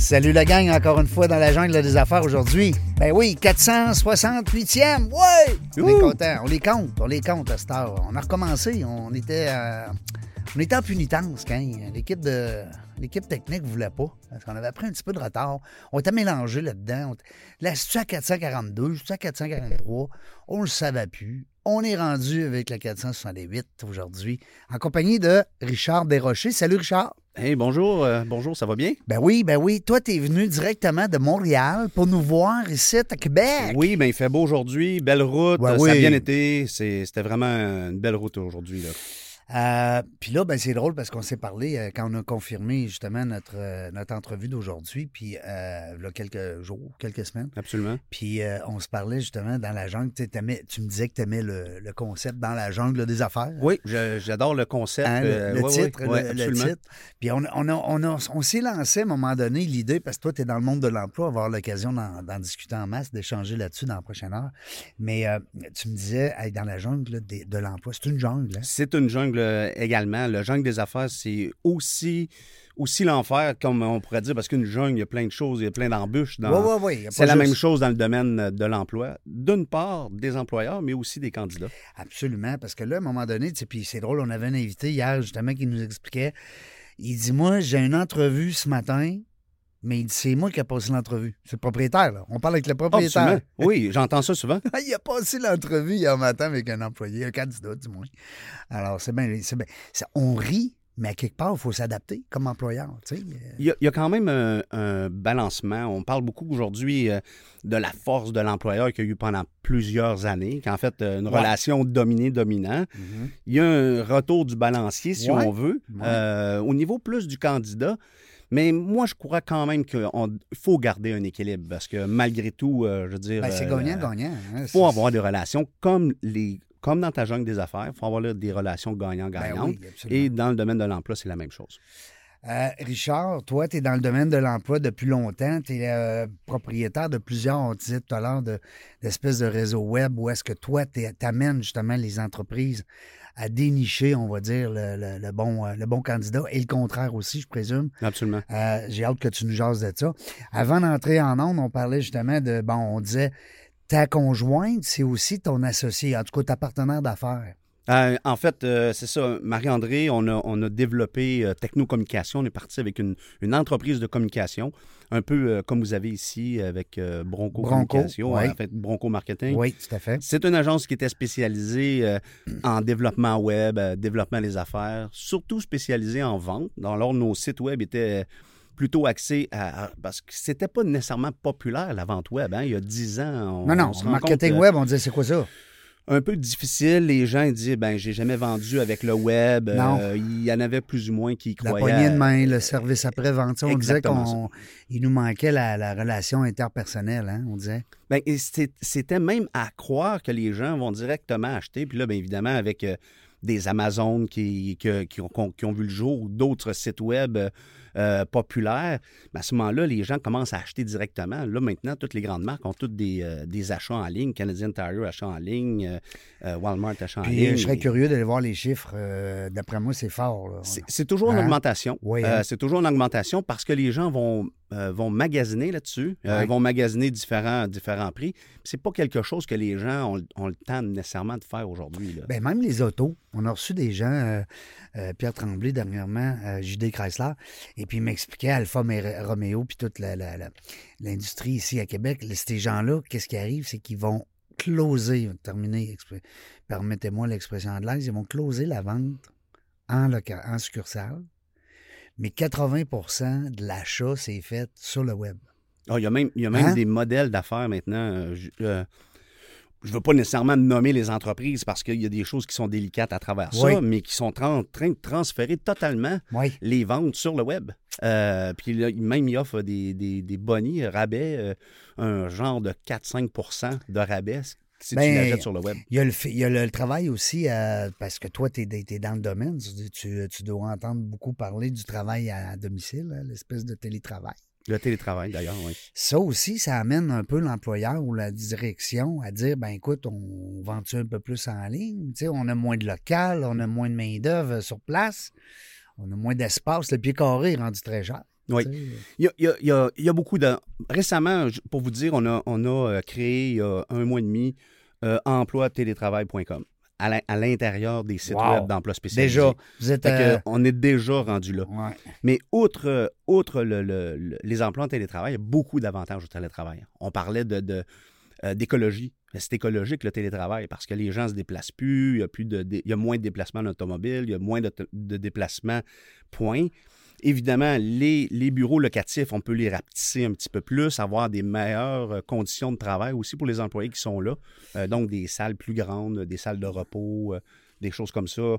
Salut la gang, encore une fois dans la jungle des affaires aujourd'hui. Ben oui, 468e, ouais! On est content, on les compte, on les compte à cette heure. On a recommencé, on était, euh, on était en punitence quand l'équipe de l'équipe technique ne voulait pas, parce qu'on avait pris un petit peu de retard. On était mélangé là-dedans. Là, c'est à 442, c'est à 443, on le savait plus. On est rendu avec la 468 aujourd'hui, en compagnie de Richard Desrochers. Salut Richard. Hey, bonjour, euh, bonjour, ça va bien? Ben oui, ben oui. Toi, tu es venu directement de Montréal pour nous voir ici à Québec. Oui, ben il fait beau aujourd'hui, belle route, Ouais, ça oui. a bien été. C'est- C'était vraiment une belle route aujourd'hui. Euh, Puis là, ben, c'est drôle parce qu'on s'est parlé euh, quand on a confirmé justement notre, euh, notre entrevue d'aujourd'hui, puis là, quelques jours, quelques semaines. Absolument. Puis on se parlait justement dans la jungle. Tu me disais que tu aimais le, le concept dans la jungle des affaires. Oui, j'adore le concept. Hein, le, le ouais, ouais, titre, ouais, le- titre. Puis on, on, a- on, s'est lancé à un moment donné l'idée, parce que toi, tu es dans le monde de l'emploi, on va avoir l'occasion d'en discuter en masse, d'échanger là-dessus dans la prochaine heure. Mais tu me disais, hey, dans la jungle là, de, l'emploi, c'est une jungle. Hein? C'est une jungle euh, également. Le jungle des affaires, c'est aussi, aussi l'enfer, comme on pourrait dire, parce qu'une jungle, il y a plein de choses, il y a plein d'embûches. dans- Oui, oui, oui. C'est la même chose dans le domaine de l'emploi. D'une part, des employeurs, mais aussi des candidats. Absolument, parce que là, à un moment donné, puis c'est drôle, on avait un invité hier justement qui nous expliquait. Il dit Moi, j'ai une entrevue ce matin, mais il dit c'est moi qui ai passé l'entrevue. C'est le propriétaire, là. On parle avec le propriétaire. Oui, j'entends ça souvent. il a passé l'entrevue hier matin avec un employé, un candidat, du moins. Alors, c'est bien. c'est bien. On rit, mais à quelque part, il faut s'adapter comme employeur, tu sais. Il y, a, il y a quand même un, un balancement. On parle beaucoup aujourd'hui euh, de la force de l'employeur qu'il y a eu pendant plusieurs années, qu'en fait, euh, une Ouais. relation dominée-dominant. Mhm. Il y a un retour du balancier, si Ouais. on veut, Ouais. euh, au niveau plus du candidat. Mais moi, je crois quand même qu'il faut garder un équilibre parce que malgré tout, euh, je veux dire. Ben, c'est euh, gagnant-gagnant. hein. Il faut C'est- avoir des relations comme les. Comme dans ta jungle des affaires, il faut avoir là, des relations Ben gagnant-gagnantes. oui, absolument. Et dans le domaine de l'emploi, c'est la même chose. Euh, Richard, toi, tu es dans le domaine de l'emploi depuis longtemps. Tu es propriétaire de plusieurs, on disait tout à l'heure, de- d'espèces de, réseaux web où est-ce que toi, tu amènes justement les entreprises à dénicher, on va dire, le, le- le bon, euh, le bon candidat et le contraire aussi, je présume. Absolument. Euh, J'ai hâte que tu nous jases de ça. Avant d'entrer en ondes, on parlait justement de, bon, on disait, ta conjointe, c'est aussi ton associé, en tout cas ta partenaire d'affaires. Euh, en fait, euh, c'est ça. Marie-André, on a, on a développé euh, Technocommunication. On est parti avec une, une entreprise de communication, un peu euh, comme vous avez ici avec euh, Bronco, Bronco, Communication, oui. en fait, Bronco Marketing. Oui, tout à fait. C'est une agence qui était spécialisée euh, en développement web, développement des affaires, surtout spécialisée en vente. Alors, nos sites web étaient plutôt axés à... parce que c'était pas nécessairement populaire, la vente web. hein. Il y a 10 ans, on, Non, non, on se marketing compte, web, on disait, c'est quoi ça? Un peu difficile. Les gens ils disaient, ben, j'ai jamais vendu avec le web. Non. Euh, il y en avait plus ou moins qui La croyaient. poignée de main, le service après-vente. On disait Exactement qu'il nous manquait la, la relation interpersonnelle, hein, on disait. Ben, c'est- c'était même à croire que les gens vont directement acheter. Puis là, bien évidemment, avec euh, des Amazones qui, qui, ont, qui ont vu le jour ou d'autres sites web euh, populaires, ben, à ce moment-là, les gens commencent à acheter directement. Là, maintenant, toutes les grandes marques ont toutes des, euh, des achats en ligne. Canadian Tire achat en ligne, euh, Walmart achat en ligne. je serais curieux d'aller voir les chiffres. D'après moi, c'est fort. C'est toujours Hein? une augmentation. Oui, hein? c'est toujours une augmentation parce que les gens vont, euh, vont magasiner là-dessus, euh, Ouais. vont magasiner différents, différents prix. C'est pas quelque chose que les gens ont, ont le temps nécessairement de faire aujourd'hui. Ben, même les autos. On a reçu des gens, euh, euh, Pierre Tremblay dernièrement, euh, JD Chrysler, et puis il m'expliquait Alpha Romeo, puis toute l'industrie ici à Québec. Ces gens-là, qu'est-ce qui arrive? C'est qu'ils vont closer, terminer, permettez-moi l'expression anglaise, ils vont closer la vente en, en succursale, mais 80% de l'achat, c'est fait sur le web. Ah, il y a même, il y a même Hein? des modèles d'affaires maintenant. euh, je euh, je veux pas nécessairement nommer les entreprises parce qu'il y a des choses qui sont délicates à travers ça, mais qui sont en train de transférer totalement Oui. les ventes sur le web. Euh, puis là, même, il offre des, des, des bonnies, rabais, euh, un genre de 4-5% de rabais, si Ben, tu jettes sur le web. Il y a le, fait- il y a le, le travail aussi, euh, parce que toi, tu es, dans le domaine. Tu dois entendre beaucoup parler du travail à domicile, hein, l'espèce de télétravail. Le télétravail, d'ailleurs, oui. Ça aussi, ça amène un peu l'employeur ou la direction à dire ben écoute, on vend-tu un peu plus en ligne? On a moins de local, on a moins de main-d'œuvre sur place, on a moins d'espace. Le pied carré est rendu très cher. Oui. Il y a, il y a- il y a- beaucoup de. Récemment, pour vous dire, on a, on a euh, créé il y a un mois et demi euh, emploi-télétravail.com à l'in- à l'intérieur des sites Wow. web d'emploi spécialisés. Déjà, vous êtes. Euh, on est déjà rendu là. ouais. Mais outre, outre le- le- le- les emplois en télétravail, il y a beaucoup d'avantages au télétravail. On parlait de, euh, d'écologie. C'est écologique le télétravail parce que les gens se déplacent plus, il y a, plus de, il y a moins de déplacements en automobile, il y a moins de, de déplacements, point. Évidemment, les, les bureaux locatifs, on peut les rapetisser un petit peu plus, avoir des meilleures euh, conditions de travail aussi pour les employés qui sont là. Euh, donc, des salles plus grandes, des salles de repos, euh, des choses comme ça.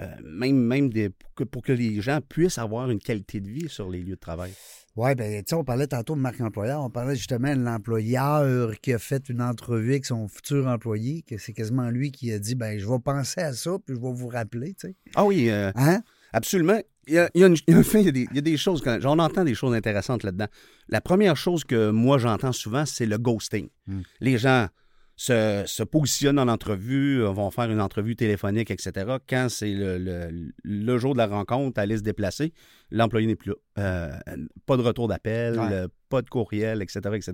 Euh, même même des, pour, que, pour que les gens puissent avoir une qualité de vie sur les lieux de travail. Oui, bien, tu sais, on parlait tantôt de marque employeur. On parlait justement de l'employeur qui a fait une entrevue avec son futur employé, que c'est quasiment lui qui a dit ben je vais penser à ça, puis je vais vous rappeler, tu sais. Ah oui, euh, Hein? absolument. Il y a, il y a une- il y a un fait, il y a des, il y a des choses, quand- on entend des choses intéressantes là-dedans. La première chose que moi j'entends souvent, c'est le ghosting. Hmm. Les gens se, se positionnent en entrevue, euh, vont faire une entrevue téléphonique, etc. Quand c'est le, le- le jour de la rencontre, aller se déplacer, l'employé n'est plus là. Euh, pas de retour d'appel, Ouais. euh, pas de courriel, etc. etc.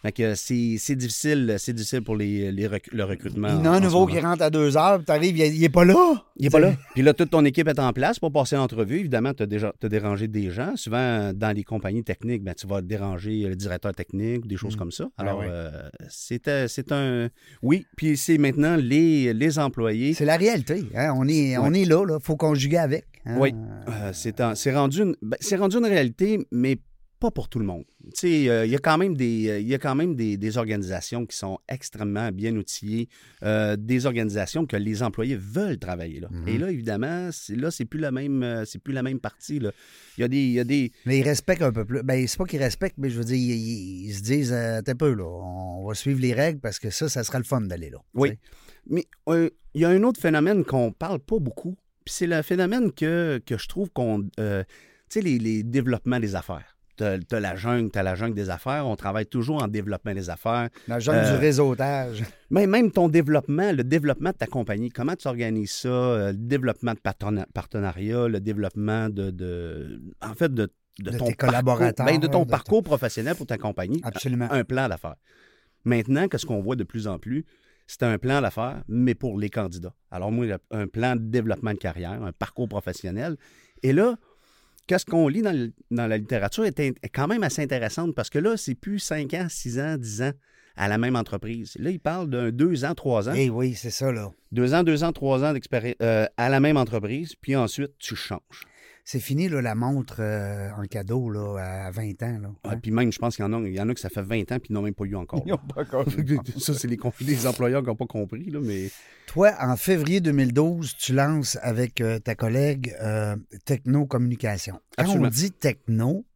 Fait que c'est difficile, c'est difficile pour les, les rec- le recrutement. Il y en a un nouveau qui rentre à deux heures, puis t'arrives, il, il est pas là. Il n'est pas là. Puis là, toute ton équipe est en place pour passer l'entrevue. Évidemment, tu as, déjà, t'as dérangé des gens. Souvent, dans les compagnies techniques, ben, tu vas déranger le directeur technique ou des choses Mm. comme ça. Ah Alors, euh, c'est, euh, c'est un... Oui, puis c'est maintenant les, les employés. C'est la réalité. hein. On, est, on est là, il faut conjuguer avec. Hein. Oui. Euh, c'est, un- rendu une, ben, c'est rendu une réalité, mais pas pour tout le monde. Tu sais, euh, il y a quand même des, euh, il y a quand même des, des organisations qui sont extrêmement bien outillées, euh, des organisations que les employés veulent travailler là. Mhm. Et là, évidemment, c'est, là, c'est plus la même, c'est plus la même partie là. Il y a des, il y a des, Mais ils respectent un peu plus. Ben, c'est pas qu'ils respectent, mais je veux dire, ils, se disent, t'es peu, là, on va suivre les règles parce que ça, ça sera le fun d'aller là. Oui. Mais il y a un autre phénomène qu'on parle pas beaucoup, puis c'est le phénomène que, que je trouve qu'on. euh, tu sais, les, les développements des affaires. T'as as la jungle, t'as la jungle des affaires. On travaille toujours en développement des affaires. La jungle Euh, du réseautage. Mais même ton développement, le développement de ta compagnie, comment tu organises ça, euh, le développement de partenna- partenariat, le développement de, de- en fait, de, de, De ton tes parcours- ben, de ton de- parcours professionnel pour ta compagnie, Absolument. un plan d'affaires. Maintenant, qu'est-ce qu'on voit de plus en plus? C'est un plan d'affaires, mais pour les candidats. Alors, moi, un plan de développement de carrière, un parcours professionnel. Et là, qu'est-ce qu'on lit dans, le- dans la littérature est, quand même assez intéressante parce que là, c'est plus 5 ans, 6 ans, 10 ans à la même entreprise. Là, il parle d'un 2 ans, 3 ans. Eh oui, c'est ça, là. Deux ans, deux ans, trois ans d'expérience euh, à la même entreprise, puis ensuite, tu changes. C'est fini, là, la montre euh, en cadeau, là, à 20 ans, là. Ah, Hein? puis même, je pense qu'il y en a, il y en a que ça fait 20 ans puis ils n'ont même pas eu encore. Ils ont pas encore ça, c'est les, employeurs qui n'ont pas compris, là, mais... Toi, en février 2012, tu lances avec euh, ta collègue euh, Techno-Communication. Quand Absolument. on dit techno,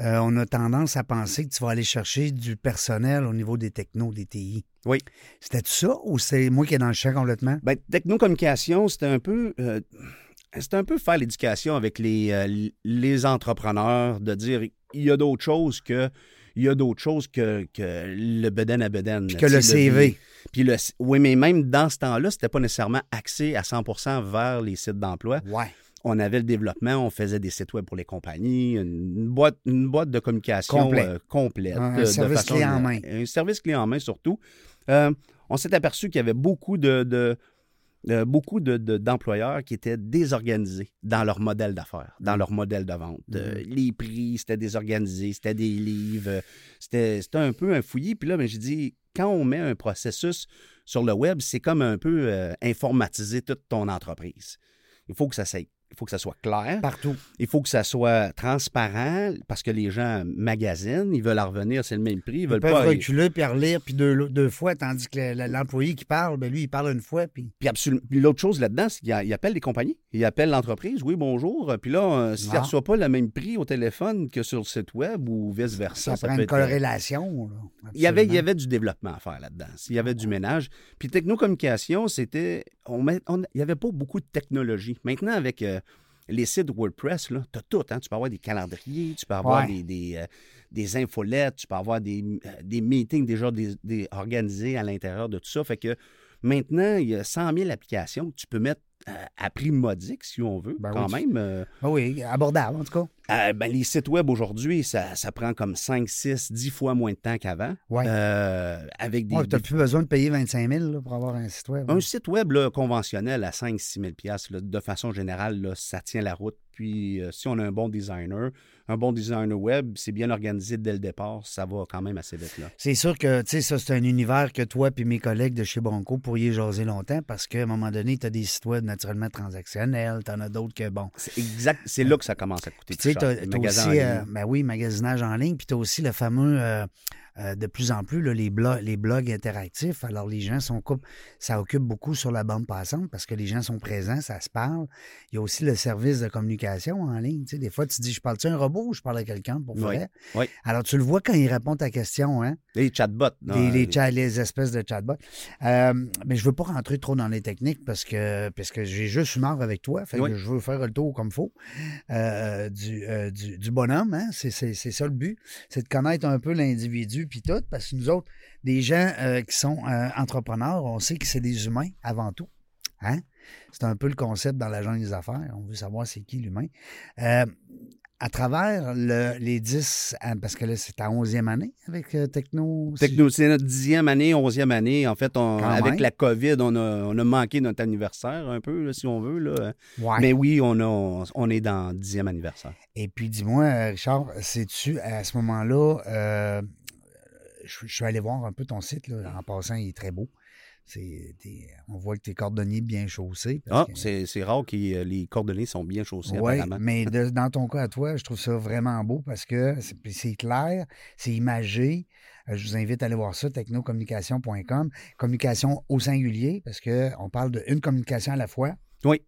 euh, on a tendance à penser que tu vas aller chercher du personnel au niveau des technos, des TI. Oui. C'était ça ou c'est moi qui est dans le champ complètement? Ben, technocommunication, c'était un peu... c'était un peu faire l'éducation avec les, euh, les entrepreneurs, de dire il y a d'autres choses que il y a d'autres choses que, que le beden à beden. Puis que le CV. Puis le, oui, mais même dans ce temps-là, c'était pas nécessairement axé à 100% vers les sites d'emploi. Ouais. on avait le développement, on faisait des sites web pour les compagnies, une boîte, une boîte de communication Complet. euh, complète. Un de- de service façon- clé en main. Un service clé en main surtout. Euh, on s'est aperçu qu'il y avait beaucoup de, de- de- beaucoup de- de- d'employeurs qui étaient désorganisés dans leur modèle d'affaires, dans leur modèle de vente. Euh, Mm-hmm. les prix, c'était désorganisé, c'était des livres, euh, c'était, c'était un peu un fouillis. Puis là, ben, j'ai dit, quand on met un processus sur le web, c'est comme un peu euh, informatiser toute ton entreprise. Il faut que ça soit il faut que ça soit clair. Partout. Il faut que ça soit transparent parce que les gens magasinent, ils veulent en revenir, c'est le même prix. Ils, Ils veulent peuvent pas. reculer puis relire puis deux, deux fois, tandis que le- l'employé qui parle, ben lui, il parle une fois. Puis... Puis absolument. L'autre chose là-dedans, c'est qu'il appelle les compagnies. Il appelle l'entreprise. Oui, bonjour. Puis là, euh, s'il ne Ah. reçoit pas le même prix au téléphone que sur le site web ou vice-versa, Ça, ça prend peut une être, euh, corrélation. là, Il y, avait, il y avait du développement à faire là-dedans. Il y avait du ménage. Puis technocommunication, c'était. On met- on- il n'y avait pas beaucoup de technologie. Maintenant, avec euh, les sites WordPress, tu as tout. hein. Tu peux avoir des calendriers, tu peux avoir Ouais. des, des, euh, des infolettes, tu peux avoir des, euh, des meetings déjà des- des- organisés à l'intérieur de tout ça. Fait que maintenant, il y a 100 000 applications que tu peux mettre euh, à prix modique, si on veut, Ben quand oui. même. euh, Ah oui, abordable, en tout cas. euh, ben, les sites web aujourd'hui, ça, ça prend comme 5, 6, 10 fois moins de temps qu'avant. Ouais. Euh, avec des, Ouais, tu n'as plus besoin de payer 25 000 là, pour avoir un site web. Un site web là, conventionnel à 5-6 000 là, de façon générale, ça tient la route. Puis si on a un bon designer, un bon designer web, c'est bien organisé dès le départ, ça va quand même assez vite. Là. C'est sûr que, tu sais, ça, c'est un univers que toi et mes collègues de chez Bronco pourriez jaser longtemps parce qu'à un moment donné, tu as des sites web naturellement transactionnels, tu en as d'autres que, bon. C'est exact, c'est là que ça commence à coûter Puis, tu sais, magasins en aussi, euh, ben oui, magasinage en ligne, puis tu as aussi le fameux, euh, euh, de plus en plus, là, les, blogs, les blogs interactifs. Alors, les gens sont, ça occupe beaucoup sur la bande passante parce que les gens sont présents, ça se parle. Il y a aussi le service de communication en ligne. Tu sais, des fois, tu te dis, je parle-tu à un robot ou je parle à quelqu'un pour vrai? oui. Alors, tu le vois quand il répond à ta question, hein? Les chatbots. là, Les, les, les- cha- les espèces de chatbots. Euh, mais je veux pas rentrer trop dans les techniques parce que, parce que j'ai juste une heure avec toi. Fait que je veux faire le tour comme il faut euh, du, du, du bonhomme. Hein? C'est ça le but. C'est de connaître un peu l'individu puis tout. Parce que nous autres, des gens euh, qui sont euh, entrepreneurs, on sait que c'est des humains avant tout. Hein? C'est un peu le concept dans la jungle des affaires. On veut savoir c'est qui l'humain. Euh, à travers le- les 10, euh, parce que là, c'est ta 11e année avec Techno. Techno, c'est notre dixième année, onzième année. En fait, on- avec même. la COVID, on a, on a manqué notre anniversaire un peu, là, si on veut. Là. Ouais. Mais oui, on, a, on, on est dans le dixième anniversaire. Et puis, dis-moi, Richard, sais-tu, à ce moment-là, euh, je, je suis allé voir un peu ton site. Là. En passant, il est très beau. On voit que tes cordonniers bien chaussés. Ah, c'est rare que les coordonnées sont bien chaussées, Oui, apparemment. mais de- dans ton cas à toi, je trouve ça vraiment beau parce que c'est, clair, c'est imagé. Euh, Je vous invite à aller voir ça, technocommunication.com. Communication au singulier, parce qu'on parle d'une communication à la fois. Oui.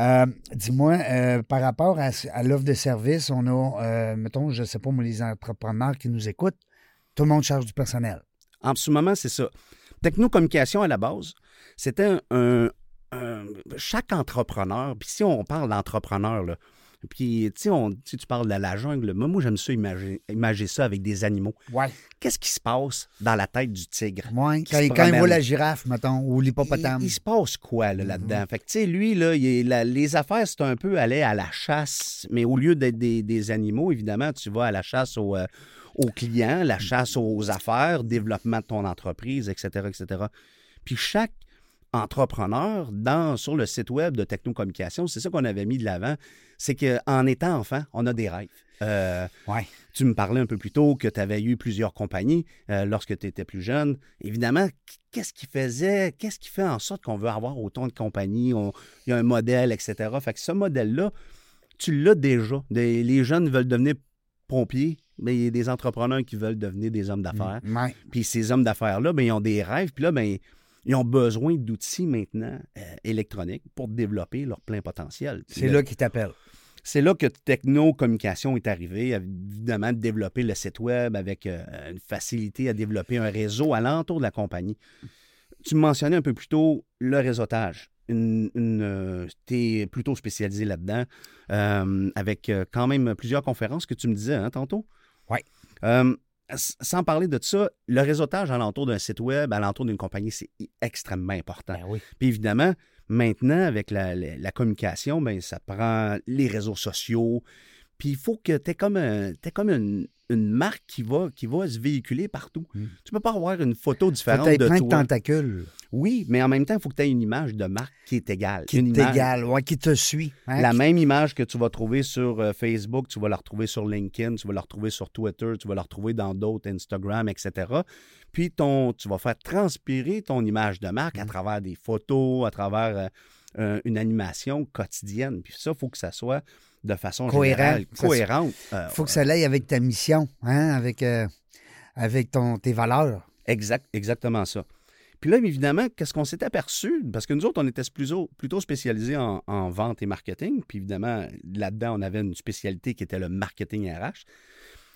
Euh, dis-moi, euh, par rapport à, à l'offre de service, on a, euh, mettons, je ne sais pas, moi, les entrepreneurs qui nous écoutent, tout le monde charge du personnel. En ce moment, c'est ça. Technocommunication, à la base, c'était un, un- un- Chaque entrepreneur, puis si on parle d'entrepreneur, là, puis tu sais, tu parles de la jungle, moi, moi j'aime ça imaginer, imaginer ça avec des animaux. Ouais. Qu'est-ce qui se passe dans la tête du tigre? Ouais, quand, il- quand il voit la girafe, mettons, ou l'hippopotame. Il, il se passe quoi là, là-dedans? Fait que, tu sais, lui, là, il la- les affaires, c'est un peu aller à la chasse, mais au lieu d'être des, des animaux, évidemment, tu vas à la chasse aux, euh, aux clients, la chasse aux affaires, développement de ton entreprise, etc., etc. Puis chaque entrepreneur dans, sur le site web de Technocommunication, c'est ça qu'on avait mis de l'avant, c'est qu'en étant enfant, on a des rêves. Euh, Ouais. tu me parlais un peu plus tôt que tu avais eu plusieurs compagnies euh, lorsque tu étais plus jeune. Évidemment, qu'est-ce qui faisait, qu'est-ce qui fait en sorte qu'on veut avoir autant de compagnies, il y a un modèle, etc. Fait que ce modèle-là, tu l'as déjà. Des- les jeunes veulent devenir pompiers, mais il y a des entrepreneurs qui veulent devenir des hommes d'affaires. Ouais. Puis ces hommes d'affaires-là, ben, ils ont des rêves, puis là, ben, ils ont besoin d'outils maintenant euh, électroniques pour développer leur plein potentiel. C'est là qu'il t'appelle. c'est là que Techno-Communication est arrivé, évidemment, de développer le site web avec euh, une facilité à développer un réseau alentour de la compagnie. Tu me mentionnais un peu plus tôt le réseautage. Une, tu es plutôt spécialisé là-dedans, euh, avec euh, quand même plusieurs conférences que tu me disais hein, tantôt. Oui. Euh, s- sans parler de ça, le réseautage alentour d'un site web, alentour d'une compagnie, c'est extrêmement important. Ben oui. Puis évidemment, maintenant, avec la, la- la communication, ben, ça prend les réseaux sociaux. Puis il faut que tu aies comme, un- comme une, une marque qui va, qui va se véhiculer partout. Mm. Tu peux pas avoir une photo Faut différente être de plein de toi. tentacules Oui, mais en même temps, il faut que tu aies une image de marque qui est égale. qui une est image- égal, ouais, qui te suit. hein, La qui- même image que tu vas trouver sur euh, Facebook, tu vas la retrouver sur LinkedIn, tu vas la retrouver sur Twitter, tu vas la retrouver dans d'autres Instagram, etc. Puis ton, tu vas faire transpirer ton image de marque à Mm. travers des photos, à travers euh, euh, une animation quotidienne. Puis ça, il faut que ça soit de façon Cohérent. générale, cohérente. Euh, faut que ça aille avec ta mission, hein, avec, euh, avec ton, tes valeurs. Exact, exactement ça. Puis là, évidemment, qu'est-ce qu'on s'est aperçu? Parce que nous autres, on était plutôt, plutôt spécialisés en, en vente et marketing. Puis évidemment, là-dedans, on avait une spécialité qui était le marketing RH.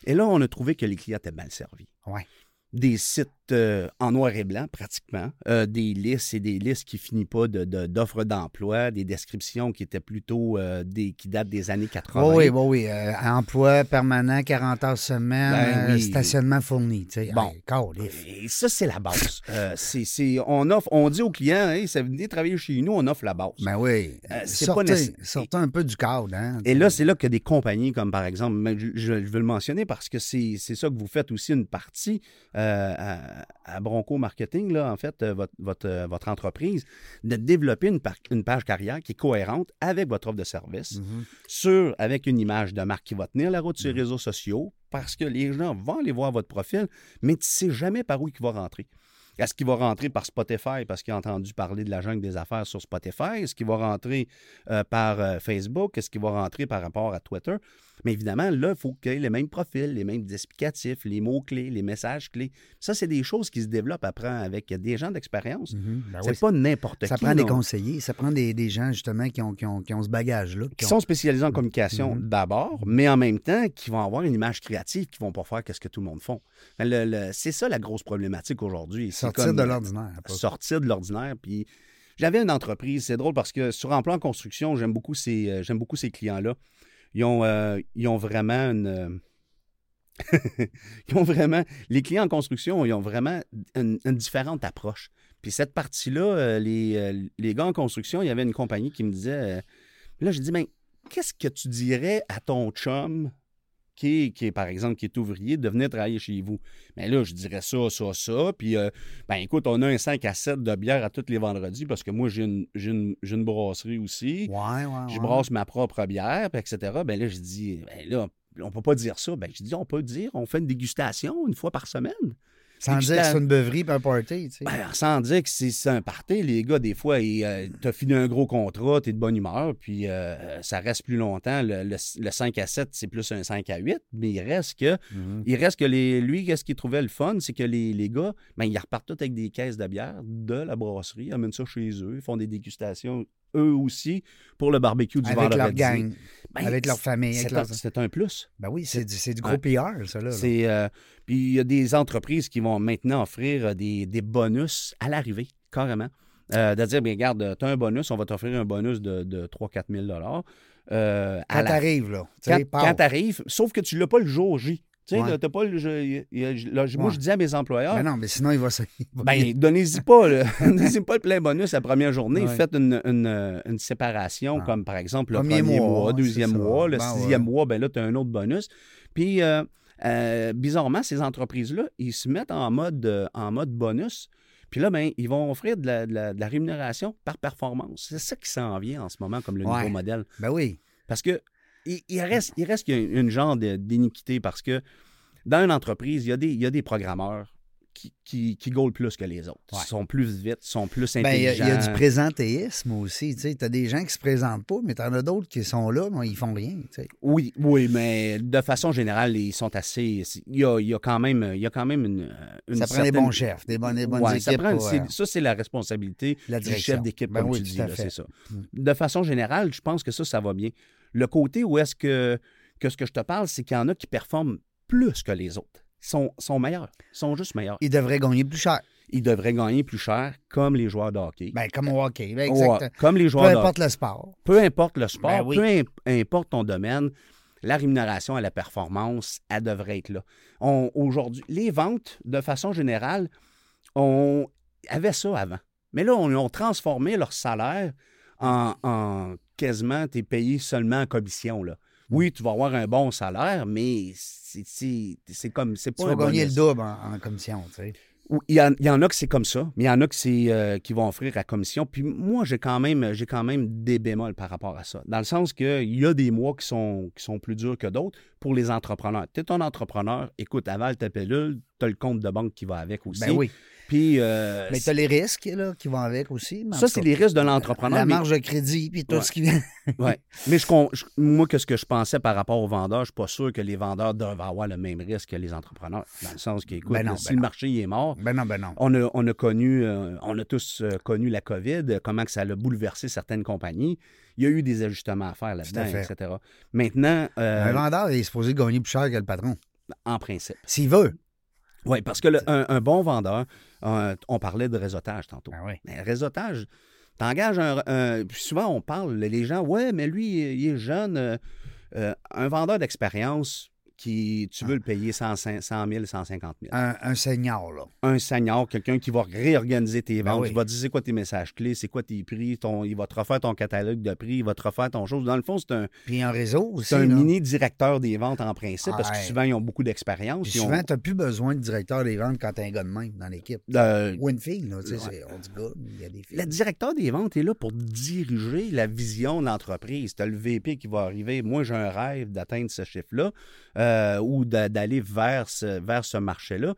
Et là, on a trouvé que les clients étaient mal servis. Ouais. Des sites euh, en noir et blanc, pratiquement. Euh, des listes et des listes qui finissent pas de- de- d'offres d'emploi, des descriptions qui étaient plutôt euh, des, qui datent des années 80. Oui, oui, oui, oui. Emploi permanent, 40 heures semaine, Ben oui. stationnement fourni. tu sais. Bon. Hey. Et ça, c'est la base. C'est- c'est- on, offre, on dit aux clients, hey, ça venez travailler chez nous, on offre la base. Ben oui. C'est sortez, pas nécessaire. sortez un peu du cadre. Hein, Et là, c'est là que des compagnies comme par exemple, je, je- je veux le mentionner parce que c'est c'est ça que vous faites aussi une partie euh, à, à Bronco Marketing, là, en fait, euh, votre, votre, euh, votre entreprise, de développer une, par- une page carrière qui est cohérente avec votre offre de service, Mhm. sur, avec une image de marque qui va tenir la route sur les Mhm. réseaux sociaux parce que les gens vont aller voir votre profil, mais tu ne sais jamais par où il va rentrer. Est-ce qu'il va rentrer par Spotify parce qu'il a entendu parler de la jungle des affaires sur Spotify? Est-ce qu'il va rentrer euh, par euh, Facebook? Est-ce qu'il va rentrer par rapport à Twitter? Mais évidemment, là, il faut qu'il y ait les mêmes profils, les mêmes explicatifs, les mots-clés, les messages clés. Ça, c'est des choses qui se développent après avec des gens d'expérience. Mhm. Ben c'est oui, pas n'importe qui. ça prend des conseillers, ça prend des, des gens justement qui ont, qui ont, qui ont ce bagage-là. qui ont- sont spécialisés en communication Mhm. d'abord, mais en même temps, qui vont avoir une image créative, qui vont pas faire qu'est-ce que tout le monde font. Le- le- c'est ça la grosse problématique aujourd'hui. Sortir comme de l'ordinaire. Sortir de l'ordinaire. Puis j'avais une entreprise, c'est drôle parce que sur Emploi en construction, j'aime beaucoup ces, euh, j'aime beaucoup ces clients-là. Ils ont, euh, ils ont vraiment une. euh, ils ont vraiment. Les clients en construction, ils ont vraiment une, différente approche. Puis cette partie-là, euh, les, les gars en construction, il y avait une compagnie qui me disait. là, j'ai dit, ben, qu'est-ce que tu dirais à ton chum qui est, qui est, par exemple, qui est ouvrier, de venir travailler chez vous? Mais là, je dirais ça, ça, ça. Puis, euh, ben écoute, on a un 5 à 7 de bière à tous les vendredis parce que moi, j'ai une, j'ai une, j'ai une brasserie aussi. Ouais, ouais, Je ouais. brasse ma propre bière, puis etc. Ben là, je dis, ben là, on peut pas dire ça. Ben, je dis, on peut dire, on fait une dégustation une fois par semaine. Sans dire que c'est une beuverie et un party. Tu sais. Ben, sans dire que c'est un party, les gars, des fois, euh, t'as fini un gros contrat, t'es de bonne humeur, puis euh, ça reste plus longtemps. Le, le- le 5 à 7, c'est plus un 5 à 8, mais il reste que, Mhm. il reste que les, lui, qu'est-ce qu'il trouvait le fun, c'est que les, les gars, ben, ils repartent tous avec des caisses de bière de la brasserie, ils amènent ça chez eux, ils font des dégustations eux aussi pour le barbecue du Avec vendredi. leur gang, Ben, avec leur famille. Avec C'est leurs- un, c'est un plus. Ben oui, c'est du, Ouais. gros PR, ça. Là, là. Euh, puis il y a des entreprises qui vont maintenant offrir euh, des, des bonus à l'arrivée, carrément. Euh, de dire, bien, regarde, tu as un bonus, on va t'offrir un bonus de, de 3-4 000 euh, Quand la- t'arrives, là. tu Quand, sais, pars. quand t'arrives, sauf que tu l'as pas le jour J. Tu sais, Ouais. t'as pas le je- Moi, Ouais. je dis à mes employeurs, Ben non, mais sinon, il va se. ben, donnez-y pas, donnez-y pas le plein bonus la première journée. Ouais. Faites une, une, euh, une séparation, Ah. comme par exemple le Premier premier, mois, mois, deuxième mois, le Ben sixième mois, ben là, tu as un autre bonus. Puis, euh, euh, bizarrement, ces entreprises-là, ils se mettent en mode, euh, en mode bonus. Puis là, ben, ils vont offrir de la, de la- de la rémunération par performance. C'est ça qui s'en vient en ce moment comme le nouveau modèle. Ben oui. Parce que il, il reste, il reste qu'il y a une genre d'iniquité parce que dans une entreprise, il y a des, il y a des programmeurs qui, qui, qui gaulent plus que les autres. Ouais. Ils sont plus vite, sont plus il y, a- intelligents. il y a du présentéisme aussi. Tu as des gens qui se présentent pas, mais tu en as d'autres qui sont là, mais ils font rien. tu sais. Oui, oui, mais de façon générale, ils sont assez. Il y a, il y a quand même, il y a quand même une, une Ça prend des bons chefs, des bonnes, des bonnes Ouais, ça, prend- pour, euh, ça, c'est la responsabilité la du chef d'équipe, Ben comme oui, tu dis. C'est ça. Mm. De façon générale, je pense que ça, ça va bien. Le côté où est-ce que, que ce que je te parle, c'est qu'il y en a qui performent plus que les autres. Ils sont, sont meilleurs. Ils sont juste meilleurs. Ils devraient gagner plus cher. Ils devraient gagner plus cher, comme les joueurs de hockey. Ben, comme au hockey. Ben, Ouais, exact. comme les Peu joueurs de importe le sport. Peu importe le sport, Ben oui. peu im- importe ton domaine, la rémunération et la performance, elle devrait être là. Aujourd'hui, les ventes, de façon générale, on avait ça avant. Mais là, on a transformé leur salaire en, en quasiment, tu es payé seulement en commission. Là. Oui, tu vas avoir un bon salaire, mais c'est- comme. C'est Tu pas vas gagner le double en, en commission. Tu sais. Il y, en, il y en a que c'est comme ça, mais il y en a que c'est, euh, qui vont offrir à commission. Puis moi, j'ai quand même j'ai quand même des bémols par rapport à ça. Dans le sens qu'il y a des mois qui sont, qui sont plus durs que d'autres pour les entrepreneurs. Tu es un entrepreneur, écoute, avale ta pilule, tu as le compte de banque qui va avec aussi. Ben oui. Puis, euh, Mais tu as les risques là, qui vont avec aussi. ça, c'est les risques de l'entrepreneur. La mais- marge de crédit, puis tout Ouais. ce qui vient. Ouais. Mais je, moi, que ce que je pensais par rapport aux vendeurs, je suis pas sûr que les vendeurs doivent avoir le même risque que les entrepreneurs. Dans le sens qu'écoute, Ben non, si ben le non. marché il est mort, Ben non, ben non. on a, on a connu, euh, on a tous euh, connu la COVID, comment que ça a bouleversé certaines compagnies. Il y a eu des ajustements à faire là-dedans, etc. Maintenant, Un vendeur est supposé gagner plus cher que le patron. en principe. S'il veut. Oui, parce que le- un, un bon vendeur, euh, on parlait de réseautage tantôt. Oui. Mais réseautage, t'engages un, un- puis Souvent, on parle, les gens, ouais, mais lui, il est jeune. euh, euh, un vendeur d'expérience qui, tu veux le payer 100, 100 000, 150 000. Un, un senior, là. Un senior, quelqu'un qui va réorganiser tes Ben ventes, oui. qui va te dire c'est quoi tes messages clés, c'est quoi tes prix, ton, il va te refaire ton catalogue de prix, il va te refaire ton chose. Dans le fond, c'est un, Puis un réseau c'est un là. mini directeur des ventes en principe, parce que Ouais. souvent, ils ont beaucoup d'expérience. Ils ont- souvent, tu n'as plus besoin de directeur des ventes quand tu as un gars de même dans l'équipe. Euh, Winfield, là, tu sais, Ouais. on dit gars, il y a des filles. Le directeur des ventes est là pour diriger la vision de l'entreprise. Tu as le VP qui va arriver. Moi, j'ai un rêve d'atteindre ce chiffre-là euh, ou d'a- d'aller vers ce, vers ce marché-là.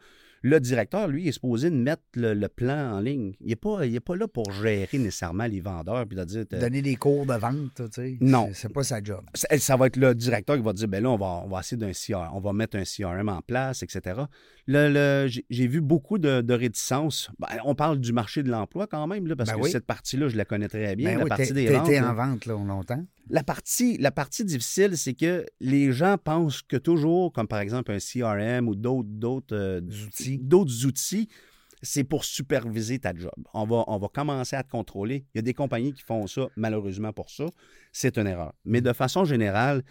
Le directeur, lui, est supposé de mettre le, le plan en ligne. Il n'est pas, il est pas là pour gérer nécessairement les vendeurs puis de dire. Donner des cours de vente, tu sais. Non. C'est- C'est pas sa job. ça, ça va être le directeur qui va dire ben là, on va, on va essayer d'un CRM, on va mettre un CRM en place, etc. Le, le- j'ai- vu beaucoup de, de réticences. Ben, on parle du marché de l'emploi quand même, là, parce Ben que oui. cette partie-là, je la connais très bien. Ben la oui, partie des ventes. en vente là, longtemps. La partie, la partie difficile, c'est que les gens pensent que toujours, comme par exemple un CRM ou d'autres, d'autres, euh, outils. d'autres outils, c'est pour superviser ta job. On va, on va commencer à te contrôler. Il y a des compagnies qui font ça, malheureusement pour ça. C'est une erreur. Mais de façon générale,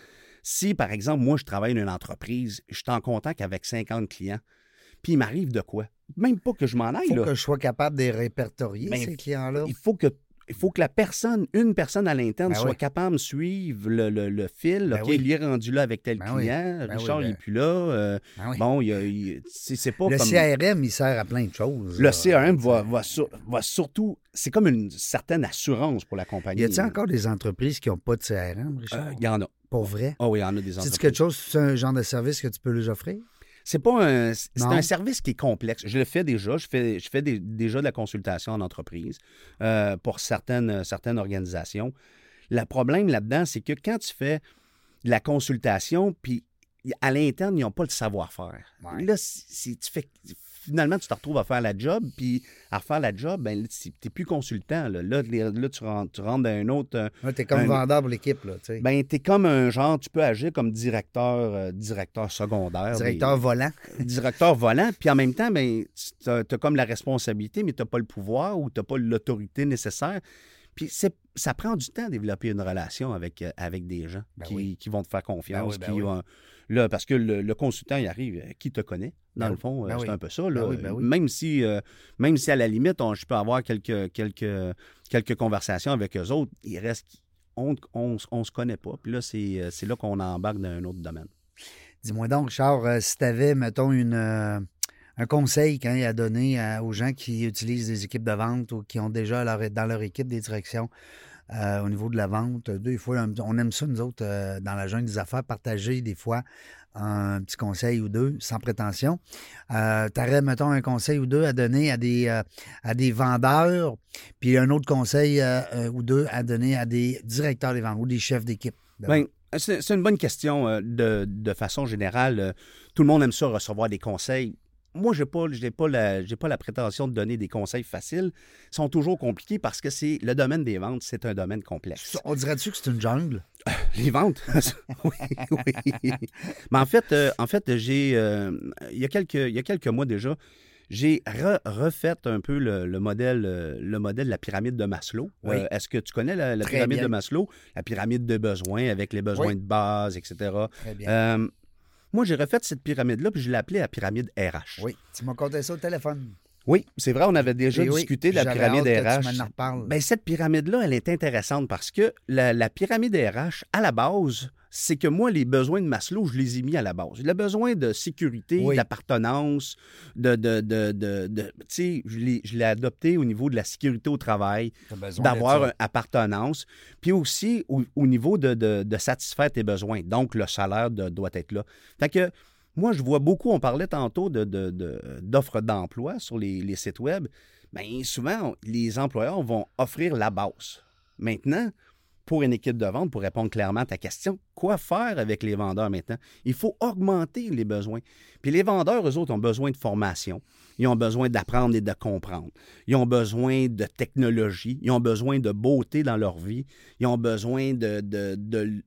si, par exemple, moi, je travaille dans une entreprise, je suis en contact avec 50 clients, puis il m'arrive de quoi? Même pas que je m'en aille, Il faut là. que je sois capable de les répertorier, Ben, ces clients-là. Il faut que il faut que la personne, une personne à l'interne, Ben soit oui. capable de suivre le, le- le fil. Ben OK, oui. est rendu là avec tel Ben client. Ben oui, Richard, il n'est plus là. euh. Bon, il c'est c'est pas le comme... CRM, il sert à plein de choses. Le là. CRM va, va, sur- va surtout... C'est comme une certaine assurance pour la compagnie. Y a-t-il encore des entreprises qui n'ont pas de CRM, Euh, Richard? Il y en a. Pour vrai? Ah oui, il y en a des C'est entreprises. quelque chose, c'est un genre de service que tu peux leur offrir? C'est pas un, c'est un service qui est complexe. Je le fais déjà. Je fais, je fais des- déjà de la consultation en entreprise euh, pour certaines, certaines organisations. Le problème là-dedans, c'est que quand tu fais de la consultation, puis à l'interne, ils n'ont pas le savoir-faire. Ouais. Là, si tu fais, finalement, tu te retrouves à faire la job, puis à refaire la job, ben, tu n'es plus consultant. Là, là, tu, rentres, tu rentres dans un autre. euh, Là, t'es comme Un- vendeur pour l'équipe, là, tu. Ben, tu es comme un genre, tu peux agir comme directeur, euh, directeur secondaire. Directeur des- volant. directeur volant, puis en même temps, ben, tu as, comme la responsabilité, mais tu n'as pas le pouvoir ou tu n'as pas l'autorité nécessaire. Puis c'est- ça prend du temps à développer une relation avec, euh, avec des gens Ben qui, oui. qui vont te faire confiance. Ben oui, ben qui oui. là, parce que le, le consultant, il arrive, euh, qui te connaît, dans le fond, euh, c'est un peu ça. Là. Même, si, euh, même si à la limite, on- je peux avoir quelques, quelques, quelques conversations avec eux autres, il reste on ne se connaît pas. Puis là, c'est c'est là qu'on embarque dans un autre domaine. Dis-moi donc, Richard, euh, si tu avais, mettons, une, un conseil quand à donner à- aux gens qui utilisent des équipes de vente ou qui ont déjà leur- dans leur équipe des directions euh, au niveau de la vente, euh, des fois, on aime ça, nous autres, euh, dans la jungle des affaires, partager des fois un petit conseil ou deux, sans prétention. Euh, tu aurais, mettons, un conseil ou deux à donner à des, euh, à des vendeurs, puis un autre conseil euh, euh, ou deux à donner à des directeurs des ventes ou des chefs d'équipe. de Ben, c'est une bonne question. euh, de, de façon générale, euh, tout le monde aime ça recevoir des conseils. Moi, je n'ai pas, j'ai pas, la- j'ai pas la prétention de donner des conseils faciles. Ils sont toujours compliqués parce que c'est le domaine des ventes, c'est un domaine complexe. On dirait-tu que c'est une jungle? Les ventes? oui, oui. Mais en fait, euh, en fait j'ai, euh, il, y a quelques, il y a quelques mois déjà, j'ai re- refait un peu le, le modèle, euh, le modèle de la pyramide de Maslow. Oui. Euh, Est-ce que tu connais la, pyramide bien. de Maslow? La pyramide de besoins avec les besoins Oui. de base, etc. Très bien. Euh, moi, j'ai refait cette pyramide-là, puis je l'ai appelée la pyramide RH. Oui, tu m'as conté ça au téléphone. Oui, c'est vrai, on avait déjà Et oui, discuté de la pyramide hâte que RH. Ben, cette pyramide-là, elle est intéressante parce que la, la pyramide RH, à la base, c'est que moi, les besoins de Maslow, je les ai mis à la base. Le besoin de sécurité, Oui. d'appartenance, de. de, de, de- de- tu sais, je l'ai- adopté au niveau de la sécurité au travail, d'avoir une appartenance, puis aussi au, au niveau de, de- satisfaire tes besoins. Donc, le salaire doit être là. Fait que Moi, je vois beaucoup, on parlait tantôt d'offres de, de, d'offres d'emploi sur les, sites web. Bien, souvent, les employeurs vont offrir la base. Maintenant, pour une équipe de vente, pour répondre clairement à ta question, quoi faire avec les vendeurs maintenant? Il faut augmenter les besoins. Puis les vendeurs, eux autres, ont besoin de formation. Ils ont besoin d'apprendre et de comprendre. Ils ont besoin de technologie. Ils ont besoin de beauté dans leur vie. Ils ont besoin de euh,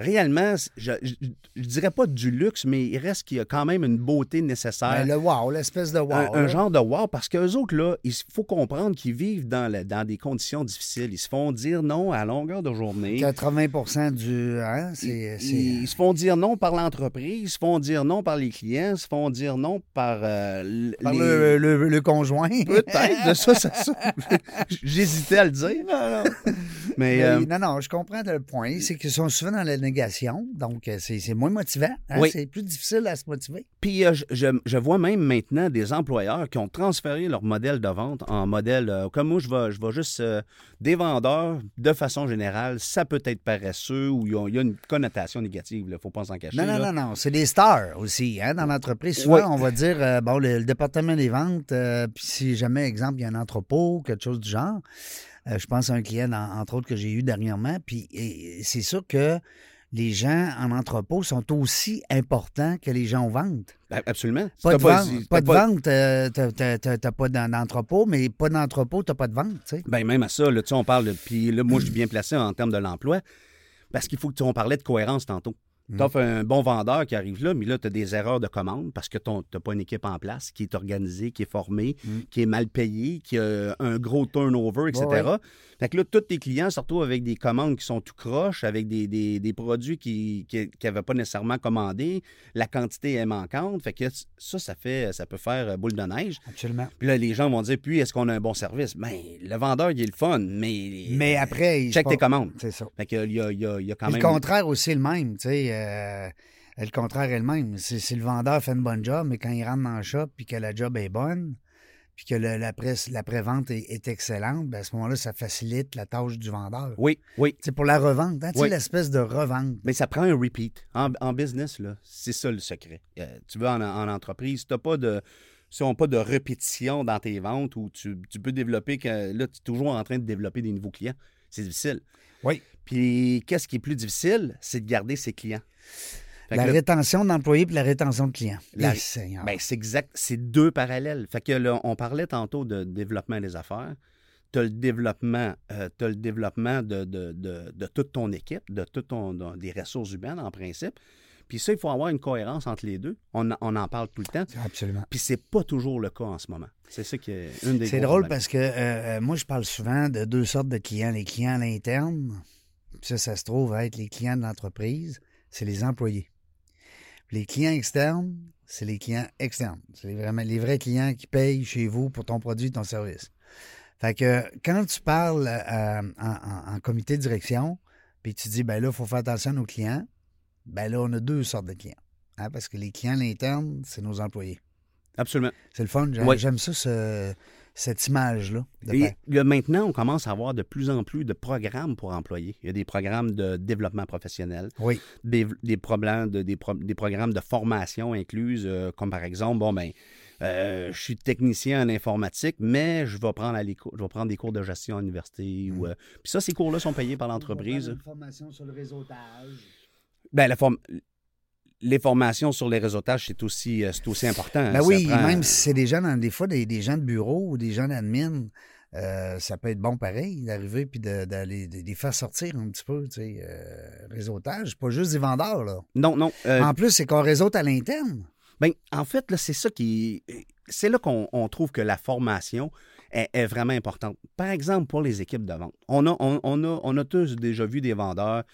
réellement, je, je, dirais pas du luxe, mais il reste qu'il y a quand même une beauté nécessaire. Ben, le wow, l'espèce de wow. Un, un, genre de wow, parce qu'eux autres, là, il faut comprendre qu'ils vivent dans, le, dans des conditions difficiles. Ils se font dire non à longueur de journée. 80% du. Hein, c'est, ils, ils, se font dire non par l'entreprise, ils se font dire non par les clients, ils se font dire non par. Euh, par les... le, le, le, conjoint. Peut-être, de ça, ça, ça. J'hésitais à le dire. Non, non. Mais, mais euh... non, non, je comprends le point. C'est qu'ils sont souvent dans la négation, donc euh, c'est moins motivant. Hein? Oui. C'est plus difficile à se motiver. Puis euh, je, je, vois même maintenant des employeurs qui ont transféré leur modèle de vente en modèle, euh, comme moi, je vais, je vais juste euh, des vendeurs, de façon générale, ça peut être paresseux ou il y, a une connotation négative, il ne faut pas s'en cacher. Non, non, là. non, non, c'est des stars aussi. Hein? Dans l'entreprise, souvent, Oui. on va dire, bon, le, le département des ventes, puis si jamais, exemple, il y a un entrepôt, quelque chose du genre, euh, je pense à un client, en- entre autres, que j'ai eu dernièrement, puis c'est sûr que les gens en entrepôt sont aussi importants que les gens aux ventes. Ben, Absolument. Pas de vente, t'as pas de vente, euh, t'as- pas d'en- d'entrepôt, mais pas d'entrepôt, t'as pas de vente, tu sais. Ben, même à ça, là, on parle, puis là, moi, je suis bien placé en termes de l'emploi, parce qu'il faut que tu, on parlait de cohérence tantôt. Mm. Tu offres un bon vendeur qui arrive là, mais là, tu as des erreurs de commande parce que tu n'as pas une équipe en place qui est organisée, qui est formée, Mm. qui est mal payée, qui a un gros turnover, etc. Ouais, ouais. Fait que là, tous tes clients se retrouvent avec des commandes qui sont tout croches, avec des, des- des produits qui n'avaient pas nécessairement commandé. La quantité est manquante. Fait que ça, ça fait ça peut faire boule de neige. Absolument. Puis là, les gens vont dire, puis est-ce qu'on a un bon service? Bien, le vendeur, il est le fun, mais. Mais après, il Check tes pas- commandes. C'est ça. Fait que, il y a, il y a- il y a quand Puis même. Le contraire aussi le même, tu sais. Euh, le contraire est le même. Si, le vendeur fait une bonne job, mais quand il rentre dans le shop puis que la job est bonne, puis que le- la presse- la pré-vente est, est excellente, ben à ce moment-là, ça facilite la tâche du vendeur. Oui, oui. C'est pour la revente, hein, Oui. l'espèce de revente. Mais ça prend un repeat. En, en business, là, c'est ça le secret. Euh, tu veux en, en entreprise, tu n'as pas de. Si on pas de répétition dans tes ventes où tu, tu peux développer, que, là, tu es toujours en train de développer des nouveaux clients. C'est difficile. Oui. Puis, qu'est-ce qui est plus difficile? C'est de garder ses clients. Fait La rétention d'employés puis la rétention de clients. La-. Ben, c'est exact. C'est deux parallèles. Fait que là, on parlait tantôt de développement des affaires. Tu as le développement, euh, le développement de, de, de- de toute ton équipe, de toutes ton, des ressources humaines en principe. Puis ça, il faut avoir une cohérence entre les deux. On, on en parle tout le temps. Absolument. Puis c'est pas toujours le cas en ce moment. C'est ça qui est une des C'est drôle problèmes. parce que euh, euh, moi, je parle souvent de deux sortes de clients. Les clients à l'interne, ça, ça se trouve à être les clients de l'entreprise, c'est les employés. Les clients externes, c'est les clients externes. C'est les vraiment les vrais clients qui payent chez vous pour ton produit, ton service. Fait que quand tu parles euh, en, en- en comité de direction, puis tu dis, ben là, il faut faire attention à nos clients, ben là, on a deux sortes de clients. Hein, parce que les clients à l'interne, c'est nos employés. Absolument. C'est le fun. J'aime Oui. j'aime ça, ce- cette image-là. Et là, maintenant, on commence à avoir de plus en plus de programmes pour employer. Il y a des programmes de développement professionnel, Oui. des, des problèmes de, des, pro- des programmes de formation incluses, euh, comme par exemple, bon, ben, euh, je suis technicien en informatique, mais je vais prendre, à les cours- je vais prendre des cours de gestion à l'université. ou euh, Puis ça, ces cours-là sont payés par l'entreprise. Une formation sur le réseautage. Ben, la form- Les formations sur les réseautages, c'est aussi, euh, c'est aussi important. Ben Ça oui, prend- même si c'est des gens, dans, des fois, des, des gens de bureau ou des gens d'admin, euh, ça peut être bon pareil d'arriver puis de- les faire sortir un petit peu, tu sais, euh, réseautage. Pas juste des vendeurs, là. Non, non. euh, En plus, c'est qu'on réseaute à l'interne. Ben, en fait, là, c'est ça qui. C'est là qu'on on trouve que la formation est, est vraiment importante. Par exemple, pour les équipes de vente. On a, on, on a, on a tous déjà vu des vendeurs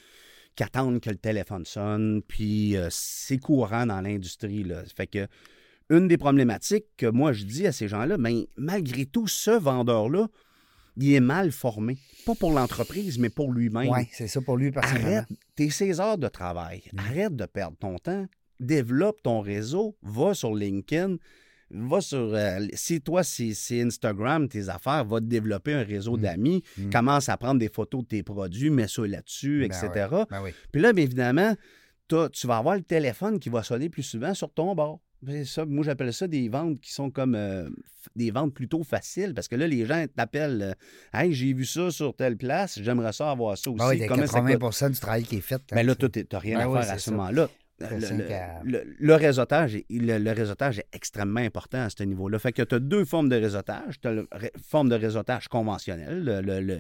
qui attendent que le téléphone sonne, puis euh, c'est courant dans l'industrie. là. Fait que une des problématiques que moi je dis à ces gens-là, ben, malgré tout, ce vendeur-là, il est mal formé. Pas pour l'entreprise, mais pour lui-même. Oui, c'est ça pour lui personnellement. Arrête tes 16 heures de travail. Arrête de perdre ton temps. Développe ton réseau. Va sur LinkedIn. Va sur. euh, si toi, c'est Instagram, tes affaires, va te développer un réseau d'amis. Commence à prendre des photos de tes produits, mets ça là-dessus, Ben etc. ouais, ben oui. Puis là, bien évidemment, tu vas avoir le téléphone qui va sonner plus souvent sur ton bord. C'est ça, moi, j'appelle ça des ventes qui sont comme euh, des ventes plutôt faciles parce que là, les gens t'appellent euh, Hey, j'ai vu ça sur telle place, j'aimerais ça avoir ça aussi. Ben oui, il y a Comment ça coûte? 80 du travail qui est fait. Ben là, quand tu n'as rien Ben à oui, faire à ce moment-là. Le, le- réseautage, est- le, réseautage est extrêmement important à ce niveau-là. Fait que tu as deux formes de réseautage. Tu as la forme de réseautage conventionnel, le, le, le,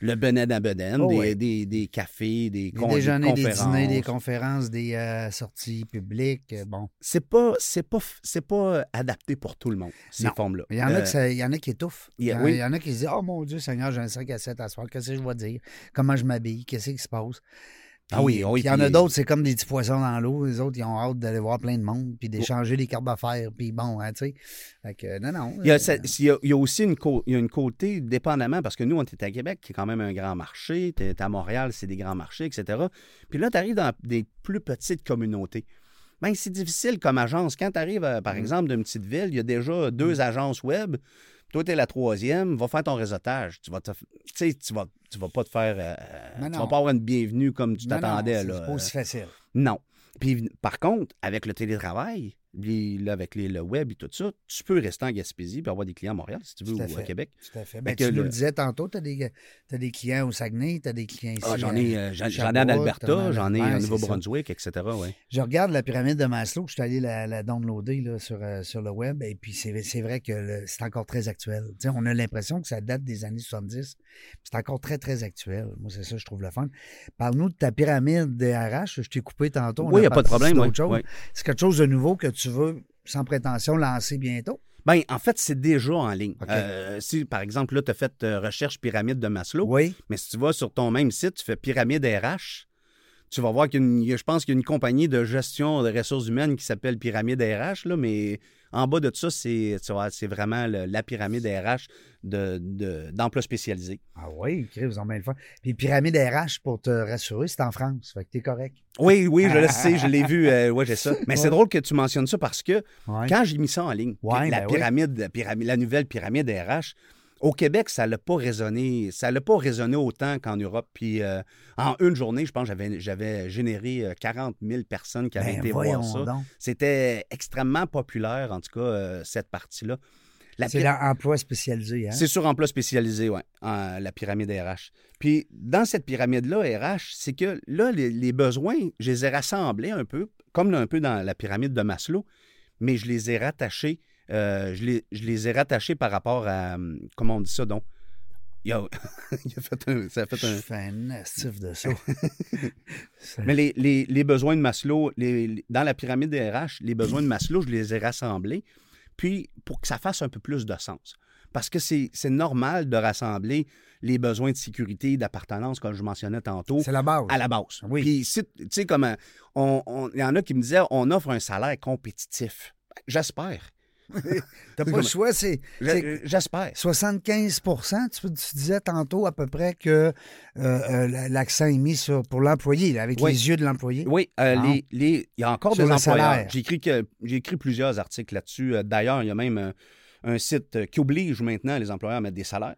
le benet à Oh des, des, des cafés, des, Des des déjeuners, des conférences. dîners, des conférences, des euh, sorties publiques. euh, Bon. C'est pas, c'est pas, c'est pas adapté pour tout le monde, ces formes-là. Il y en, a Euh, que ça- il y en a qui étouffent. il y oui. il y en a qui se disent Oh mon Dieu, Seigneur, j'ai un 5 à 7 à soir. Qu'est-ce que je vais dire? Comment je m'habille? Qu'est-ce qui se passe? Ah oui, Puis- oui, Il y en a d'autres, c'est comme des petits poissons dans l'eau. Les autres, ils ont hâte d'aller voir plein de monde, puis d'échanger des cartes d'affaires. Puis bon, hein, tu sais. Fait que, non, non. Il y, a, euh, ça- il y a- il y a aussi une, il y a une côté, dépendamment, parce que nous, on est à Québec, qui est quand même un grand marché. Tu es à Montréal, c'est des grands marchés, etc. Puis là, tu arrives dans des plus petites communautés. Bien, c'est difficile comme agence. Quand tu arrives, par Mm. exemple, d'une petite ville, il y a déjà deux agences web. Toi, tu es la troisième, va faire ton réseautage. Tu vas te, tu vas, tu vas pas te faire. euh, tu vas pas avoir une bienvenue comme tu t'attendais. c'est pas aussi facile. Non. Puis, par contre, avec le télétravail, les- là, avec les- le web et tout ça, tu peux rester en Gaspésie et avoir des clients à Montréal, si tu veux, Tout à ou à fait. Québec. Tout à fait. Ben, tu nous le- le disais tantôt, tu as, as des clients au Saguenay, tu as des clients ici. Ah, j'en à- ai, euh, j'en, j'en ai en Alberta, j'en ai Ouais, au Nouveau-Brunswick, etc. Ouais. Je regarde la pyramide de Maslow, je suis allé la, la downloader là, sur, euh, sur le web, et puis c'est c'est vrai que c'est encore très actuel. On a l'impression que ça date des années 70. C'est encore très, très actuel. Moi, c'est ça, je trouve le fun. Parle-nous de ta pyramide DRH. Je t'ai coupé tantôt. Oui, il n'y a pas de problème. ouais, ouais. C'est quelque chose de nouveau que tu veux, sans prétention, lancer bientôt? Ben, en fait, c'est déjà en ligne. Euh, si, par exemple, là, tu as fait euh, recherche pyramide de Maslow, Oui. mais si tu vas sur ton même site, tu fais pyramide RH, tu vas voir qu'il y a une- je pense qu'il y a une compagnie de gestion de ressources humaines qui s'appelle Pyramide RH, là, mais en bas de ça, c'est c'est vraiment le- la pyramide RH de- de- d'emploi spécialisé. Ah oui, vous en bien le fun. Puis pyramide RH, pour te rassurer, c'est en France. Fait que t'es correct. Oui, oui, je le sais, je l'ai vu. euh, ouais, j'ai ça. Mais c'est drôle que tu mentionnes ça parce que Ouais. quand j'ai mis ça en ligne, Ouais, la, ben oui. pyramide, la pyramide- la nouvelle pyramide RH, au Québec, ça n'a pas résonné. Ça n'a pas résonné autant qu'en Europe. Puis euh, en une journée, je pense, j'avais, j'avais généré euh, 40 000 personnes qui avaient Ben, été voir ça. donc. C'était extrêmement populaire, en tout cas, euh, cette partie-là. La C'est l'emploi spécialisé, hein? c'est sur emploi spécialisé, oui, la pyramide RH. Puis dans cette pyramide-là, RH, c'est que là, les, les besoins, je les ai rassemblés un peu, comme un peu dans la pyramide de Maslow, mais je les ai rattachés, euh, je, les, je les ai rattachés par rapport à, hum, comment on dit ça donc? Il a, il a fait un, ça a fait Je un... fais un nastif de ça. Mais les, les- les besoins de Maslow, les- dans la pyramide des RH, les besoins de Maslow, je les ai rassemblés, puis pour que ça fasse un peu plus de sens. Parce que c'est normal de rassembler les besoins de sécurité, d'appartenance, comme je mentionnais tantôt, C'est la base. à la base. Oui. Puis, tu sais, comme euh, il y en a qui me disaient, on offre un salaire compétitif. Ben, J'espère. T'as pas le choix, c'est c'est J'espère. 75 tu, tu disais tantôt à peu près que euh, euh, l'accent est mis sur, pour l'employé, avec Oui. les yeux de l'employé. Oui, euh, les, les- il y a encore Sur des employeurs. J'ai écrit, plusieurs articles là-dessus. Euh, D'ailleurs, il y a même un, site euh, qui oblige maintenant les employeurs à mettre des salaires.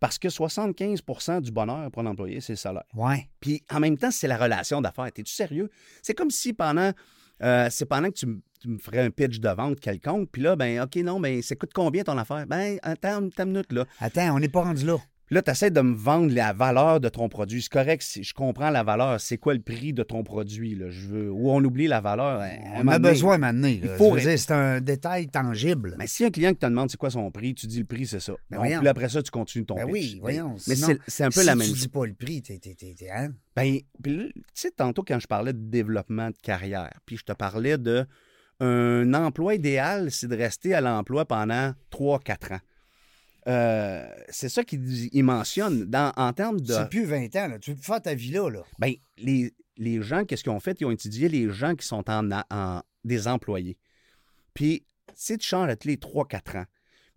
Parce que 75% du bonheur pour un employé, c'est le salaire. Ouais. Puis en même temps, c'est la relation d'affaires. T'es-tu sérieux? C'est comme si pendant. Euh, c'est pendant que tu, me ferais un pitch de vente quelconque, puis là, ben, OK, non, mais ça coûte combien ton affaire? Ben, attends, attends une minute, là. Attends, on n'est pas rendu là. Puis Là, tu essaies de me vendre la valeur de ton produit. C'est correct, si je comprends la valeur. C'est quoi le prix de ton produit? Là? Je veux... Ou on oublie la valeur. hein, à On a besoin maintenant. il faut- C'est un détail tangible. Mais si un client qui te demande c'est quoi son prix, tu dis le prix, c'est ça. Ben Donc, voyons. puis après ça, tu continues ton Ben pitch. oui, voyons. Mais c'est, un peu si la tu même dis chose. pas le prix, t'es... t'es- t'es- t'es- hein? Ben, tu sais, tantôt quand je parlais de développement de carrière, puis je te parlais de un emploi idéal, c'est de rester à l'emploi pendant 3-4 ans. Euh, c'est ça qu'il il mentionne dans, en termes de. C'est plus 20 ans, là. Tu peux faire ta vie là, là. Ben, les, les gens, qu'est-ce qu'ils ont fait? Ils ont étudié les gens qui sont en, en- des employés. Puis, si tu changes à tous les 3-4 ans,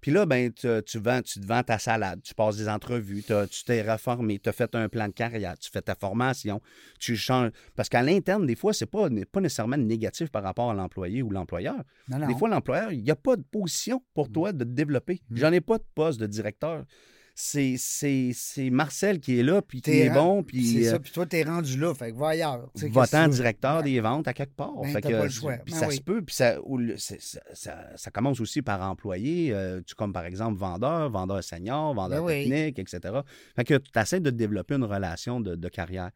puis là, ben, tu, tu vends, tu te vends ta salade, tu passes des entrevues, tu t'es reformé, tu as fait un plan de carrière, tu fais ta formation, tu changes. Parce qu'à l'interne, des fois, c'est pas, pas nécessairement négatif par rapport à l'employé ou l'employeur. Des fois, l'employeur, il n'y a pas de position pour toi de te développer. Mm. J'en ai pas de poste de directeur. C'est, c'est, c'est Marcel qui est là, puis qui est bon, C'est puis ça, euh, puis toi, t'es rendu là, fait que va ailleurs. Votant directeur Ouais. des ventes à quelque part. Ben, Fait t'as que, pas le choix. Puis Ben ça oui. se peut, puis ça, c'est- ça, ça- ça commence aussi par employé, euh, tu, comme par exemple vendeur, vendeur senior, vendeur Ben oui. technique, etc. Fait que tu essaies de développer une relation de, de carrière.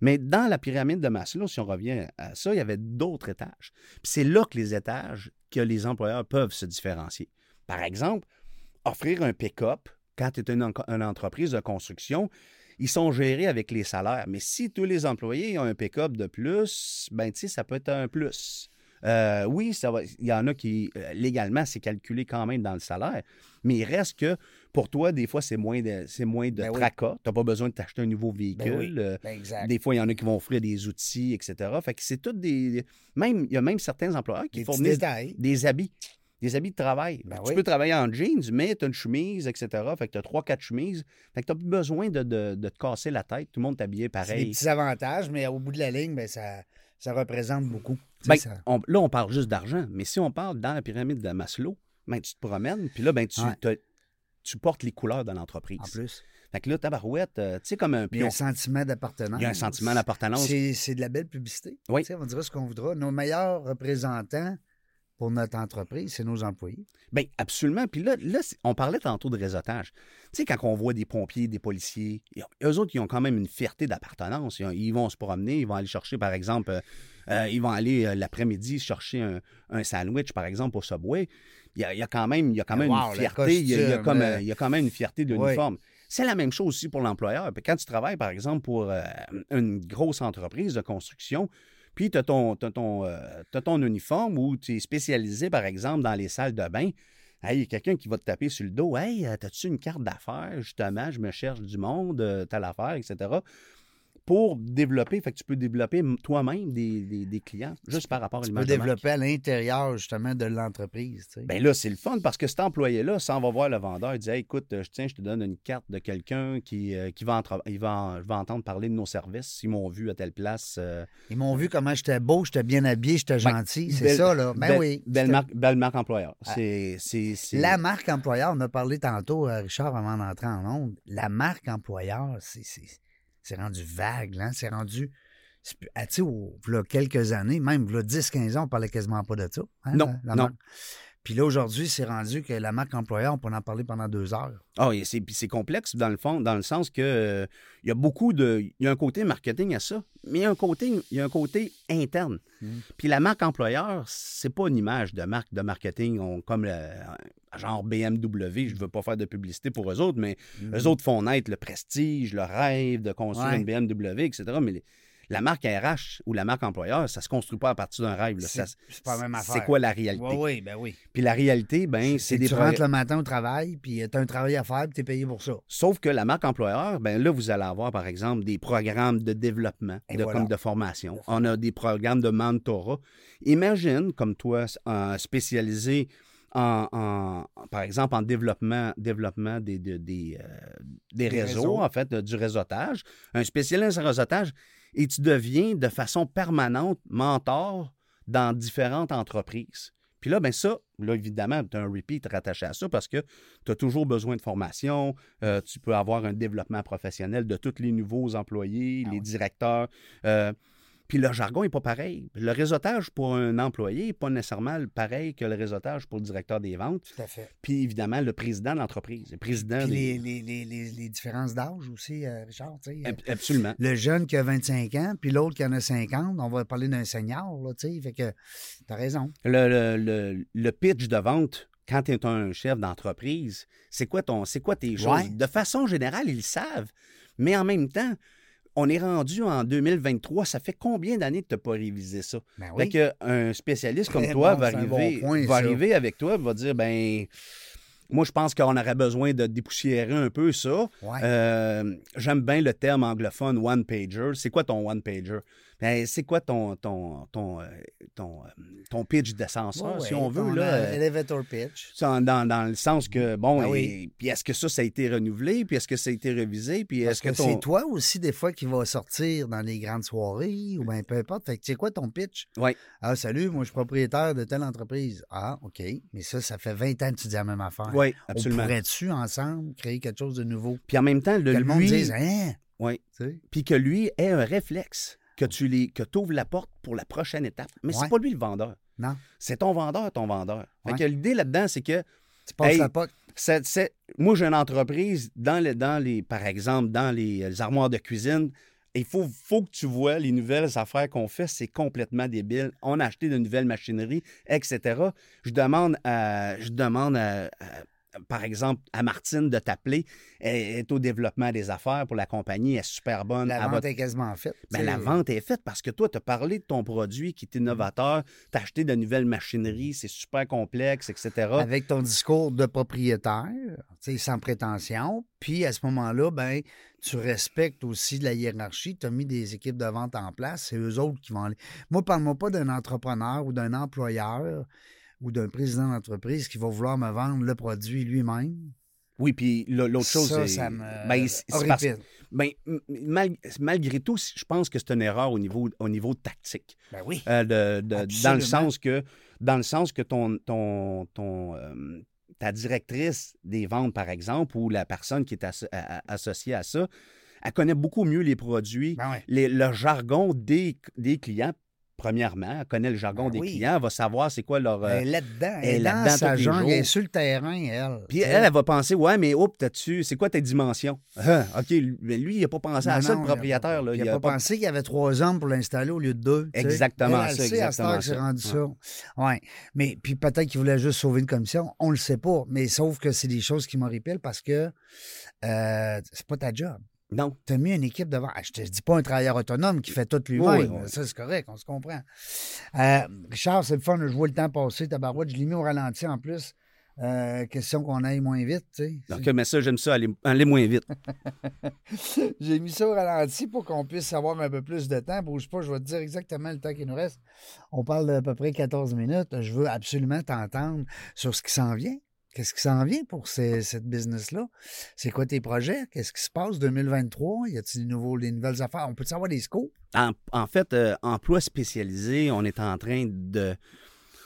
Mais dans la pyramide de Maslow, si on revient à ça, il y avait d'autres étages. Puis c'est là que les étages que les employeurs peuvent se différencier. Par exemple, offrir un pick-up quand tu es une, en- une entreprise de construction, ils sont gérés avec les salaires. Mais si tous les employés ont un pick-up de plus, ben tu sais, ça peut être un plus. Euh, oui, ça va, il y en a qui, euh, légalement, c'est calculé quand même dans le salaire, mais il reste que pour toi, des fois, c'est moins de, c'est moins de Ben oui. tracas. Tu n'as pas besoin de t'acheter un nouveau Ben véhicule. oui. Euh, Ben, exact. des fois, il y en a qui vont offrir des outils, etc. Fait que c'est tout des. Même, il y a même certains employeurs qui Des fournissent des habits. Des habits de travail. Ben tu oui. peux travailler en jeans, mais tu as une chemise, etc. Fait que tu as trois, quatre chemises. Fait que tu plus besoin de, de- de te casser la tête. Tout le monde t'habillait C'est des pareil. petits avantages, mais au bout de la ligne, ben, ça, ça représente beaucoup. Ben, ça- on- là, on parle juste d'argent. Mais si on parle dans la pyramide de Maslow, ben, tu te promènes, puis là, ben, tu, Ouais. te- tu portes les couleurs de l'entreprise. en plus. Fait que là, tabarouette, euh, tu sais, comme un Il y a pion. un sentiment d'appartenance. Il y a un sentiment d'appartenance. C'est de la belle publicité. Oui. Tu sais, on dira ce qu'on voudra. Nos meilleurs représentants pour notre entreprise, c'est nos employés. Bien, absolument. Puis là, là on parlait tantôt de réseautage. Tu sais, quand on voit des pompiers, des policiers, eux autres, ils ont quand même une fierté d'appartenance. Ils, ont- ils vont se promener, ils vont aller chercher, par exemple, euh, euh, ils vont aller euh, l'après-midi chercher un, un sandwich, par exemple, au Subway. Il y a, il y a quand même, il y a quand même Wow, une fierté. Il y a, il y a costume, comme, euh, il y a quand même une fierté de Oui. l'uniforme. C'est la même chose aussi pour l'employeur. Puis quand tu travailles, par exemple, pour une grosse entreprise de construction, puis tu as euh, t'as ton uniforme ou tu es spécialisé, par exemple, dans les salles de bain. Hey, il y a quelqu'un qui va te taper sur le dos. Hey, euh, t'as-tu une carte d'affaires? Justement, je me cherche du monde, euh, telle affaire, etc. Pour développer, fait que tu peux développer toi-même des, des- des clients juste par rapport à Tu peux l'image de marque. développer à l'intérieur, justement, de l'entreprise. tu sais. Ben là, c'est le fun parce que cet employé-là, s'en va voir le vendeur, il dit Hey, écoute, euh, je- tiens, je te donne une carte de quelqu'un qui, euh, qui va, entra- il va, en- va entendre parler de nos services. Ils m'ont vu à telle place. euh, Ils m'ont vu comment j'étais beau, j'étais bien habillé, j'étais gentil. C'est belle- ça, là. Ben belle- oui. Belle marque, belle marque employeur. C'est, c'est, c'est- La marque employeur, on a parlé tantôt, Richard, avant d'entrer en onde. La marque employeur, c'est- c'est rendu vague, là. C'est rendu. ah, Tu sais, au- v'là quelques années, même v'là 10-15 ans, on parlait quasiment pas de ça. hein, Non, non. Puis là, aujourd'hui, c'est rendu que la marque employeur, on peut en parler pendant deux heures. Ah, et c'est, puis c'est complexe dans le fond, dans le sens que euh, il y a beaucoup de. Il y a un côté marketing à ça, mais il y a un côté, il y a un côté interne. Mm. Puis la marque employeur, c'est pas une image de marque de marketing on- comme le, genre BMW. Je veux pas faire de publicité pour eux autres, mais Mm. eux autres font naître le prestige, le rêve de construire Ouais. une BMW, etc. Mais les- la marque RH ou la marque employeur, ça se construit pas à partir d'un rêve. C'est Ça- c'est pas la même affaire. C'est quoi la réalité? Oui, oui, ben oui. Puis la réalité, ben, c'est des tu rentres le matin au travail, puis tu as un travail à faire, puis tu es payé pour ça. Sauf que la marque employeur, ben là, vous allez avoir, par exemple, des programmes de développement, de, voilà. comme de formation. On a des programmes de mentorat. Imagine, comme toi, euh, spécialisé en, en- par exemple, en développement, développement des, des, des, euh, des réseaux, réseaux. en fait, euh, du réseautage, un spécialiste en réseautage, et tu deviens de façon permanente mentor dans différentes entreprises. Puis là, ben ça, là, évidemment, tu as un repeat rattaché à ça parce que tu as toujours besoin de formation. euh, tu peux avoir un développement professionnel de tous les nouveaux employés, Ah les directeurs. euh, puis le jargon n'est pas pareil. Le réseautage pour un employé n'est pas nécessairement pareil que le réseautage pour le directeur des ventes. Tout à fait. Puis évidemment, le président de l'entreprise. Le président Puis des- les, les, les, les, les différences d'âge aussi, euh, Richard. tu sais, euh, Ab- Absolument. le jeune qui a 25 ans, puis l'autre qui en a 50, on va parler d'un senior, là, tu sais. Fait que t'as raison. Le, le- le- le pitch de vente, quand tu es un chef d'entreprise, c'est quoi, ton, c'est quoi tes choses? Ouais. De façon générale, ils le savent. Mais en même temps, on est rendu en 2023. Ça fait combien d'années que tu n'as pas révisé ça? Ben oui. un spécialiste comme Très toi bon, va bon arriver, point, va arriver avec toi va dire ben moi je pense qu'on aurait besoin de dépoussiérer un peu ça. Ouais. Euh, J'aime bien le terme anglophone one pager. C'est quoi ton one pager Ben, c'est quoi ton, ton, ton, euh, ton, euh, ton pitch d'ascenseur, Ouais, si on veut? Là, euh, elevator pitch. dans, dans- le sens que, bon, Ben et- oui. puis est-ce que ça, ça a été renouvelé? Puis est-ce que ça a été révisé? Puis est-ce que, que, c'est toi aussi, des fois, qui va sortir dans les grandes soirées ou bien peu importe. Fait que, c'est quoi ton pitch? Oui. Ah, salut, moi, je suis propriétaire de telle entreprise. Ah, OK. Mais ça, ça fait 20 ans que tu dis la même affaire. Oui, On absolument. pourrait-tu, ensemble, créer quelque chose de nouveau? Puis en même temps, Que de le monde dise, hein? Oui. Tu sais? puis que lui ait un réflexe, que tu les, que ouvres la porte pour la prochaine étape. Mais c'est pas lui le vendeur. Non. C'est ton vendeur, ton vendeur. Fait que l'idée là-dedans, c'est que Tu passes Hey, la c'est- moi, j'ai une entreprise dans, le, dans les, par exemple, dans les, les armoires de cuisine. Il faut, faut que tu vois les nouvelles affaires qu'on fait, c'est complètement débile. On a acheté de nouvelles machineries, etc. Je demande à, je demande à- à- par exemple, à Martine de t'appeler. Elle est au développement des affaires pour la compagnie. Elle est super bonne. La vente est quasiment faite. ben, la vente est faite parce que toi, tu as parlé de ton produit qui est innovateur, tu as acheté de nouvelles machineries, c'est super complexe, etc. Avec ton discours de propriétaire, sans prétention. Puis à ce moment-là, ben, tu respectes aussi la hiérarchie. Tu as mis des équipes de vente en place. C'est eux autres qui vont aller. Moi, parle-moi pas d'un entrepreneur ou d'un employeur ou d'un président d'entreprise qui va vouloir me vendre le produit lui-même? Oui, puis l'autre chose, ça, c'est. ça me ben, parce- ben, mal- malgré tout, je pense que c'est une erreur au niveau, au niveau tactique. Ben oui. Euh, de- de- dans le sens que dans le sens que ton, ton, ton, euh, ta directrice des ventes, par exemple, ou la personne qui est asso- associée à ça, elle connaît beaucoup mieux les produits, Ben ouais. les- le jargon des, des clients. Premièrement, elle connaît le jargon Ben des oui. clients, elle va savoir c'est quoi leur. euh, Elle est là-dedans. elle est Elle est dans là-dedans sa jours. Elle est sur le terrain, elle. Puis elle, elle va penser, ouais, mais oups, t'as-tu, c'est quoi tes dimensions? Ah, OK, lui- mais lui, il n'a pas pensé à Non, ça, le propriétaire. là. Il n'a pas, pensé qu'il y avait trois hommes pour l'installer au lieu de deux. Exactement Elle, elle ça, sait exactement ça. rendu ça. Ouais. Mais puis peut-être qu'il voulait juste sauver une commission. On le sait pas. Mais sauf que c'est des choses qui m'horripilent parce que euh, c'est pas ta job. Non. Tu as mis une équipe devant. Je te dis pas un travailleur autonome qui fait tout lui-même. Oui, oui. Ça, c'est correct, on se comprend. Euh, Richard, c'est le fun. Je vois le temps passer. Tabarouette, je l'ai mis au ralenti en plus. Euh, question qu'on aille moins vite, tu sais. Donc, mais ça, j'aime ça, aller, aller moins vite. J'ai mis ça au ralenti pour qu'on puisse avoir un peu plus de temps. Bouge pas, je vais te dire exactement le temps qu'il nous reste. On parle d'à peu près 14 minutes. Je veux absolument t'entendre sur ce qui s'en vient. Qu'est-ce qui s'en vient pour ces- cette business-là? C'est quoi tes projets? Qu'est-ce qui se passe 2023? Y a-t-il des, nouveaux, des nouvelles affaires? On peut savoir des scopes? En, en fait, euh, emploi spécialisé, on est en train de.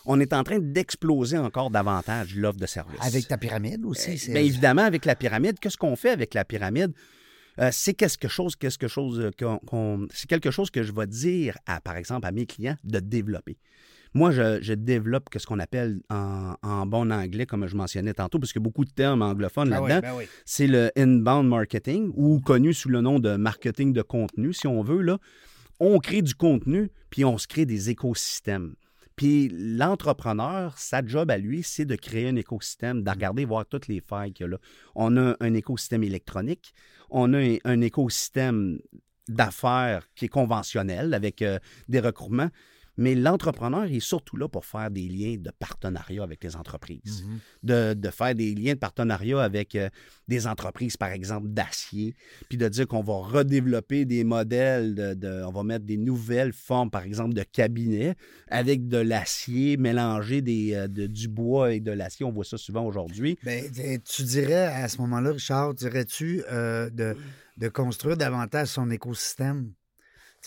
On est en train d'exploser encore davantage l'offre de service. Avec ta pyramide aussi? c'est- Bien évidemment, avec la pyramide, qu'est-ce qu'on fait avec la pyramide? Euh, c'est quelque chose, quelque chose euh, qu'on, qu'on- c'est quelque chose que je vais dire à, par exemple, à mes clients de développer. Moi, je, je développe ce qu'on appelle en, en bon anglais, comme je mentionnais tantôt, parce qu'il y a beaucoup de termes anglophones oui, là-dedans. ben oui. C'est le inbound marketing, ou connu sous le nom de marketing de contenu, si on veut. Là. On crée du contenu, puis on se crée des écosystèmes. Puis l'entrepreneur, sa job à lui, c'est de créer un écosystème, de regarder, voir toutes les failles qu'il y a là. On a un écosystème électronique, on a un, un écosystème d'affaires qui est conventionnel avec euh, des recoupements, mais l'entrepreneur est surtout là pour faire des liens de partenariat avec les entreprises Mhm. de, de faire des liens de partenariat avec euh, des entreprises, par exemple, d'acier, puis de dire qu'on va redévelopper des modèles, de, de- on va mettre des nouvelles formes, par exemple, de cabinets avec de l'acier, mélanger des, euh, de- du bois et de l'acier. On voit ça souvent aujourd'hui. Ben, tu- tu dirais à ce moment-là, Richard, dirais-tu euh, de, de construire davantage son écosystème?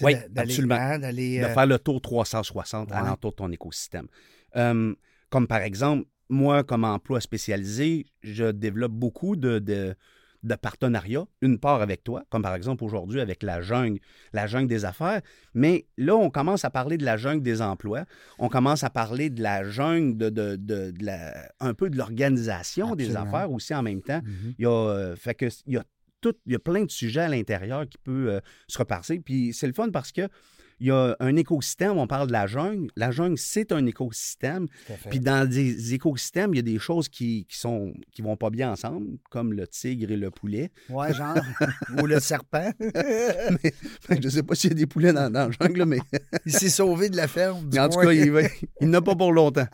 Oui, absolument. hein, de euh, faire le tour 360 Ouais. alentour de ton écosystème. Euh, comme par exemple, moi, comme emploi spécialisé, je développe beaucoup de, de, de partenariats, une part avec toi, comme par exemple aujourd'hui avec la jungle, la jungle des affaires, mais là, on commence à parler de la jungle des emplois, on commence à parler de la jungle de, de, de- la, un peu de l'organisation des affaires aussi en même temps. Mhm. Il y a, euh, fait que, il y a tout, il y a plein de sujets à l'intérieur qui peuvent euh, se repasser. Puis c'est le fun parce que il y a un écosystème, on parle de la jungle. La jungle, c'est un écosystème. Puis dans des écosystèmes, il y a des choses qui, qui sont qui vont pas bien ensemble, comme le tigre et le poulet. Ouais, genre. Ou le serpent. mais, je sais pas s'il y a des poulets dans, dans la jungle, mais il s'est sauvé de la ferme. du en tout cas, il, il n'a pas pour longtemps.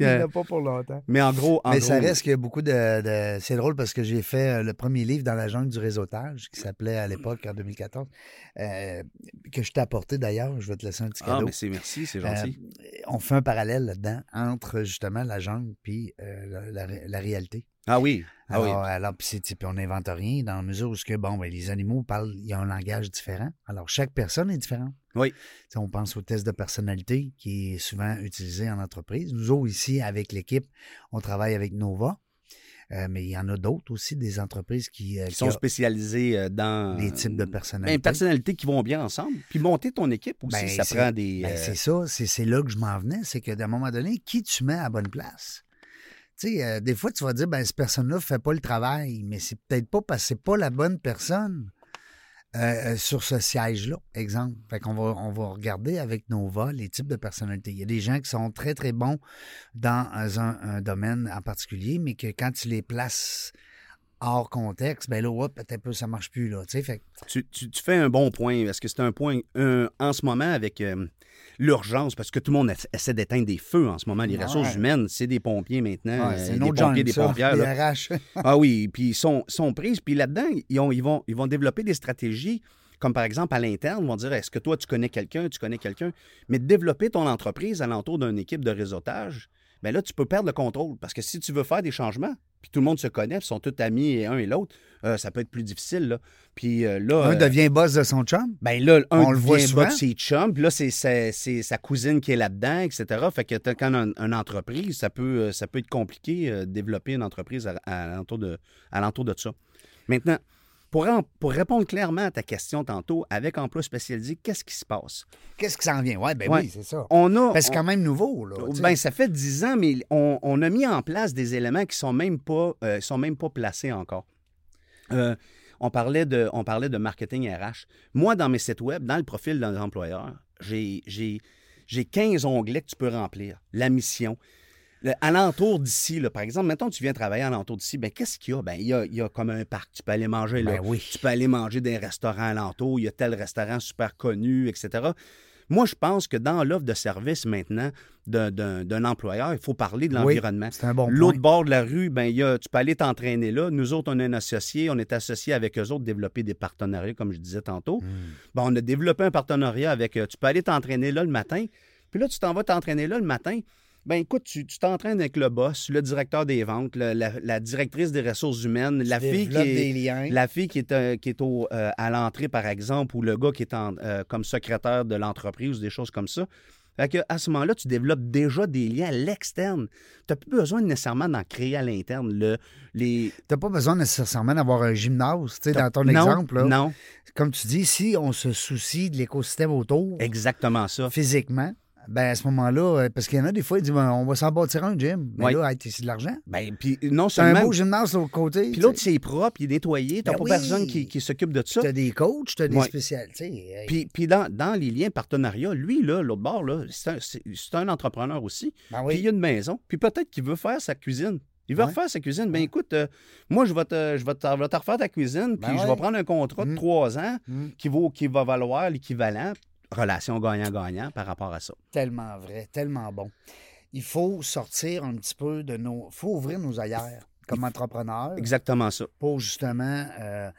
Il Euh, n'a pas pour longtemps. Mais en gros, en Mais gros, ça reste qu'il y a beaucoup de. de- C'est drôle parce que j'ai fait euh, le premier livre dans la jungle du réseautage, qui s'appelait à l'époque, en 2014, euh, que je t'ai apporté d'ailleurs. Je vais te laisser un petit Ah, cadeau. mais c'est merci, c'est Euh, gentil. on fait un parallèle là-dedans entre justement la jungle puis euh, la, la ré- la réalité. Ah oui. Ah oui. Alors, alors, puis on n'invente rien dans la mesure où ce que, bon, ben, les animaux parlent, il y a un langage différent. Alors, chaque personne est différente. Oui. On pense au test de personnalité qui est souvent utilisé en entreprise. Nous autres, ici, avec l'équipe, on travaille avec Nova. Euh, mais il y en a d'autres aussi, des entreprises qui, euh, qui sont ont spécialisés euh, dans. des types de personnalités. personnalités qui vont bien ensemble. Puis monter ton équipe aussi, Ben, ça prend des. Ben, euh, c'est ça, c'est, c'est là que je m'en venais, c'est que d'un moment donné, qui tu mets à la bonne place? Sais, euh, des fois, tu vas dire, ben, cette personne-là ne fait pas le travail, mais c'est peut-être pas parce que c'est pas la bonne personne euh, euh, sur ce siège-là, exemple. Fait qu'on va, on va regarder avec Nova les types de personnalités. Il y a des gens qui sont très, très bons dans un, domaine en particulier, mais que quand tu les places hors contexte, ben là, hop, peut-être peu, ça marche plus, là. Tu sais, Tu, tu- fais un bon point, parce que c'est un point un- en ce moment avec l'urgence, parce que tout le monde essa- essaie d'éteindre des feux en ce moment. Les Ouais. ressources humaines, c'est des pompiers maintenant, ouais, euh, c'est des pompiers, des ça, pompières. Ah oui, puis ils sont, sont prises. Puis là-dedans, ils, ont- ils, vont, ils vont développer des stratégies, comme par exemple à l'interne, ils vont dire est-ce que toi, tu connais quelqu'un, tu connais quelqu'un? Mais développer ton entreprise alentour d'une équipe de réseautage, bien là, tu peux perdre le contrôle. Parce que si tu veux faire des changements, puis tout le monde se connaît, puis sont tous amis et un et l'autre, euh, ça peut être plus difficile. Là. Puis euh, là. Un euh, devient boss de son chum? ben là, un On le voit devient souvent. bas de ses chums, puis là, c'est sa, c'est sa cousine qui est là-dedans, etc. Fait que quand un- une entreprise, ça peut, ça peut être compliqué de développer une entreprise à, à, alentour de, à alentour de ça. Maintenant, pour, en- pour répondre clairement à ta question tantôt, avec emploi spécialisé, qu'est-ce qui se passe? Qu'est-ce qui s'en vient? Ouais, ben Ouais. oui, c'est ça. On a. Ben, c'est on- quand même nouveau, là. sais. ben, ça fait 10 ans, mais on, on a mis en place des éléments qui sont même pas, euh, sont même pas placés encore. Euh, on, parlait de, on parlait de marketing RH. Moi, dans mes sites web, dans le profil d'un employeur, j'ai, j'ai, j'ai 15 onglets que tu peux remplir. La mission. Le- alentour d'ici, là, par exemple, que tu viens travailler alentour d'ici, ben, qu'est-ce qu'il y a? Ben, il y a, il y a comme un parc. Tu peux aller manger là. Ben oui. Tu peux aller manger dans un restaurant alentour. Il y a tel restaurant super connu, etc. Moi, je pense que dans l'offre de service maintenant d'un, employeur, il faut parler de l'environnement. C'est un bon L'autre bord de la rue, ben, y a, tu peux aller t'entraîner là. Nous autres, on est un associé. On est associé avec eux autres, développer des partenariats, comme je disais tantôt. Hmm. Ben, on a développé un partenariat avec. euh, tu peux aller t'entraîner là le matin. Puis là, tu t'en vas t'entraîner là le matin. Ben écoute, tu tu t'entraînes avec le boss, le directeur des ventes, le- la, la directrice des ressources humaines, la Tu fille qui est, des liens. la fille qui est, euh, qui est au, euh, à l'entrée, par exemple, ou le gars qui est en, euh, comme secrétaire de l'entreprise ou des choses comme ça. Fait que, à ce moment-là, tu développes déjà des liens à l'externe. Tu n'as plus besoin nécessairement d'en créer à l'interne. Le, les... T'as pas besoin nécessairement d'avoir un gymnase, tu sais, dans ton non, exemple. Là. Non, Comme tu dis, si on se soucie de l'écosystème autour, exactement ça. physiquement, ben à ce moment-là, euh, parce qu'il y en a des fois, ils disent ben, on va s'en bâtir un gym. Mais Oui. là, hey, c'est de l'argent. Ben, puis non C'est un seulement... beau gymnase de l'autre côté. Puis l'autre, c'est propre, il est nettoyé. Tu Ben pas oui. personne qui, qui s'occupe de ça. T'as des coachs, t'as des spécialités. Hey. Puis, puis dans, dans les liens partenariats, lui, là, l'autre bord, là, c'est un, c'est- un entrepreneur aussi. Ben Puis il a une maison. Puis peut-être qu'il veut faire sa cuisine. Il veut Ouais. refaire sa cuisine. Ben écoute, euh, moi, je vais, te, je, vais te, je vais te refaire ta cuisine, puis Ben je ouais. vais prendre un contrat de Mm. trois ans Mm. qui, vaut, qui va valoir l'équivalent. Relation gagnant-gagnant par rapport à ça. Tellement vrai, tellement bon. Il faut sortir un petit peu de nos. Il faut ouvrir nos ailleurs comme entrepreneurs Exactement ça. pour justement euh,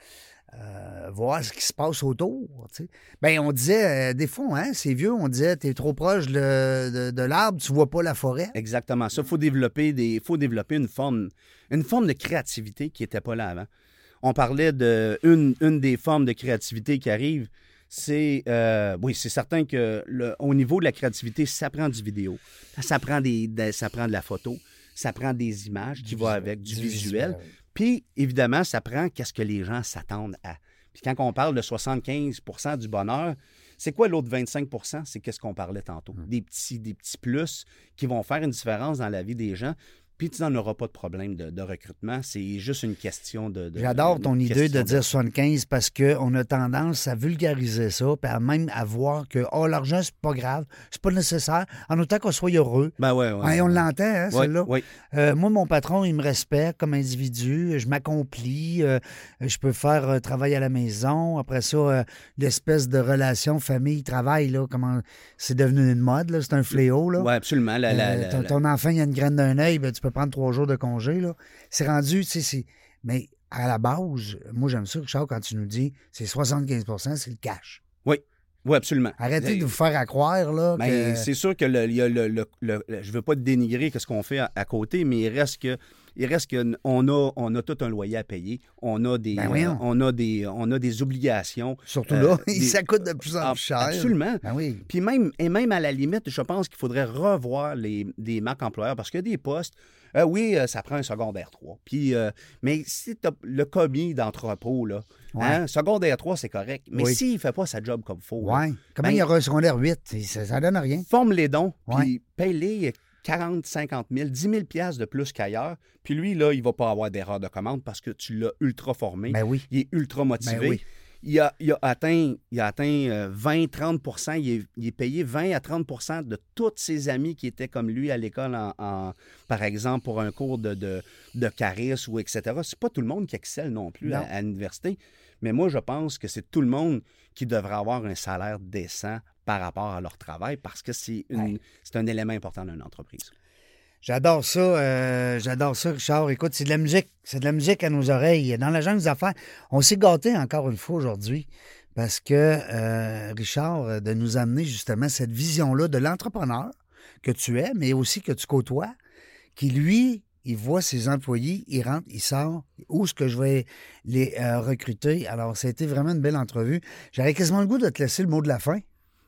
euh, voir ce qui se passe autour. tu sais. Ben, on disait, euh, des fois, hein, c'est vieux, on disait, t'es trop proche de, de- de l'arbre, tu vois pas la forêt. Exactement ça. Il faut développer, des, faut développer une, forme, une forme de créativité qui n'était pas là avant. On parlait de une, une des formes de créativité qui arrive, c'est euh, oui, c'est certain que le, au niveau de la créativité, ça prend du vidéo, ça prend des, de- ça prend de la photo, ça prend des images qui vont avec du, visuel. Puis, évidemment, ça prend qu'est-ce que les gens s'attendent à. Puis, quand on parle de 75% du bonheur, c'est quoi l'autre 25% C'est qu'est-ce qu'on parlait tantôt. Des, petits, des petits plus qui vont faire une différence dans la vie des gens. Puis tu n'en auras pas de problème de, de recrutement. C'est juste une question de. de- J'adore ton idée de dire 75 parce qu'on a tendance à vulgariser ça, puis à même à voir que oh, l'argent, c'est pas grave, c'est pas nécessaire, en autant qu'on soit heureux. Ben ouais, ouais. Ouais, on l'entend, hein, Ouais, celle-là. ouais. Euh, moi, mon patron, il me respecte comme individu. Je m'accomplis. euh, je peux faire euh, travail à la maison. Après ça, l'espèce de relation famille-travail, là, comment c'est devenu une mode, là, c'est un fléau. Là. Ouais, absolument. La- la- la- ton, la- ton enfant, il a une graine d'un œil, ben, tu peux prendre trois jours de congé. C'est rendu, tu sais. Mais à la base, moi, j'aime ça, Richard, quand tu nous dis c'est 75% c'est le cash. Oui, absolument. Arrêtez de vous faire à croire, là. Ben, que- c'est sûr que le, le, le- le- le- je veux pas dénigrer ce qu'on fait à, à côté, mais il reste que il reste que on a on a tout un loyer à payer, on a des Ben euh, voyons. on a des on a des obligations. Surtout euh, là, des- ça coûte de plus en Ah, plus cher. Absolument. Ben oui. Puis même, et même à la limite, je pense qu'il faudrait revoir les, des marques employeurs parce qu'il y a des postes. Euh, oui, euh, ça prend un secondaire 3. Puis, euh, mais si tu le commis d'entrepôt, là, Ouais. hein, secondaire 3, c'est correct. Mais Oui. s'il ne fait pas sa job comme il faut, là, Ouais. Comment Ben- il y aura un secondaire 8? Ça, ça donne rien. forme les dons, Ouais. puis paye-les 40, 50 000, 10 000 piastres de plus qu'ailleurs. Puis lui, là, il va pas avoir d'erreur de commande parce que tu l'as ultra formé. Ben oui. Il est ultra motivé. Ben oui. Il, a, il a atteint, il a atteint 20-30 il est, il est payé 20 à 30% de tous ses amis qui étaient comme lui à l'école, en, en- par exemple, pour un cours de, de, de charisme ou etc. C'est pas tout le monde qui excelle non plus à, Non. à l'université. Mais moi, je pense que c'est tout le monde qui devrait avoir un salaire décent par rapport à leur travail parce que c'est une- Ouais. c'est un élément important d'une entreprise. J'adore ça, euh, j'adore ça, Richard. Écoute, c'est de la musique, c'est de la musique à nos oreilles. Dans la jungle des affaires, on s'est gâté encore une fois aujourd'hui parce que euh, Richard, euh, de nous amener justement cette vision-là de l'entrepreneur que tu es, mais aussi que tu côtoies, qui lui, il voit ses employés, il rentre, il sort, où est-ce que je vais les recruter? Alors, ça a été vraiment une belle entrevue. J'avais quasiment le goût de te laisser le mot de la fin.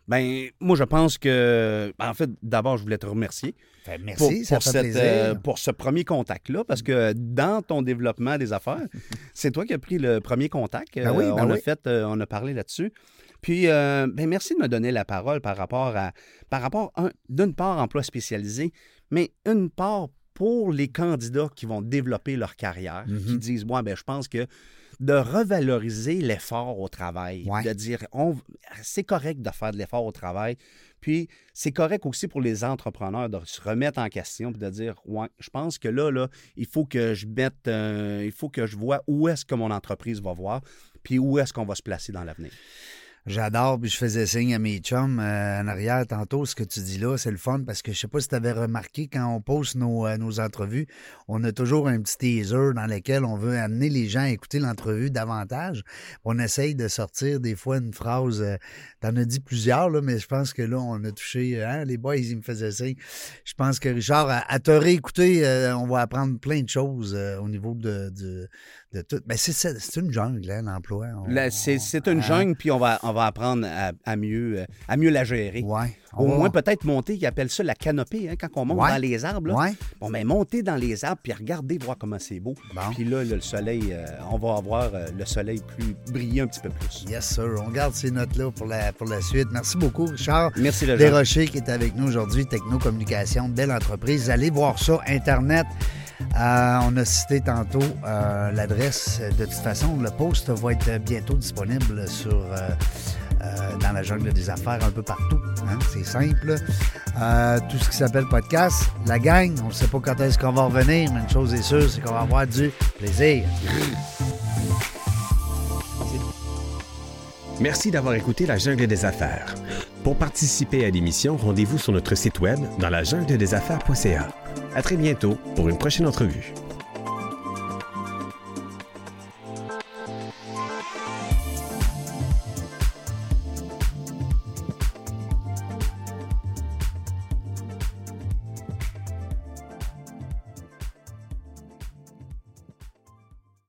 Ben, moi, je pense que. En fait, d'abord, je voulais te remercier. Fait, pour, merci, ça pour fait cette, euh, pour ce premier contact-là, parce que dans ton développement des affaires, c'est toi qui as pris le premier contact. Ben oui, Euh, ben on, a fait, euh, on a parlé là-dessus. Puis, euh, ben merci de me donner la parole par rapport à, par rapport, un- d'une part, emploi spécialisé, mais une part pour les candidats qui vont développer leur carrière, qui disent, moi, ben, je pense que de revaloriser l'effort au travail, Ouais. de dire, c'est correct de faire de l'effort au travail, puis c'est correct aussi pour les entrepreneurs de se remettre en question et de dire ouais, je pense que là, là, il faut que je mette, euh, il faut que je vois où est-ce que mon entreprise va voir, puis où est-ce qu'on va se placer dans l'avenir. J'adore, puis je faisais signe à mes chums euh, en arrière tantôt, ce que tu dis là, c'est le fun parce que je sais pas si tu avais remarqué, quand on poste nos, euh, nos entrevues, on a toujours un petit teaser dans lequel on veut amener les gens à écouter l'entrevue davantage. On essaye de sortir des fois une phrase, euh, t'en as dit plusieurs, là, mais je pense que là, on a touché, hein, les boys, ils me faisaient signe. Je pense que Richard, à, à te réécouter, euh, on va apprendre plein de choses euh, au niveau de, de, de tout. Ben, c'est, une jungle, hein, l'emploi. C'est, une jungle, puis on va, on va apprendre à, à mieux, euh, à mieux la gérer. Ouais. Au va- moins, peut-être monter, ils appellent ça la canopée, hein, quand on monte Ouais. dans les arbres. là. Ouais. Bon, ben, monter dans les arbres, puis regarder, voir comment c'est beau. Bon. Puis là, le soleil, euh, on va avoir euh, le soleil plus briller un petit peu plus. Yes, sir. On garde ces notes-là pour la, pour la suite. Merci beaucoup, Richard. Merci, le Desrochers qui est avec nous aujourd'hui, Technocommunication, belle entreprise. Allez voir ça, Internet. Euh, on a cité tantôt euh, l'adresse. De toute façon, le post va être bientôt disponible sur, euh, dans la jungle des affaires un peu partout. hein. C'est simple. Tout ce qui s'appelle podcast, la gang, on ne sait pas quand est-ce qu'on va revenir, mais une chose est sûre, c'est qu'on va avoir du plaisir. Merci d'avoir écouté La Jungle des Affaires. Pour participer à l'émission, rendez-vous sur notre site web dans la jungle des affaires.ca. À très bientôt pour une prochaine entrevue.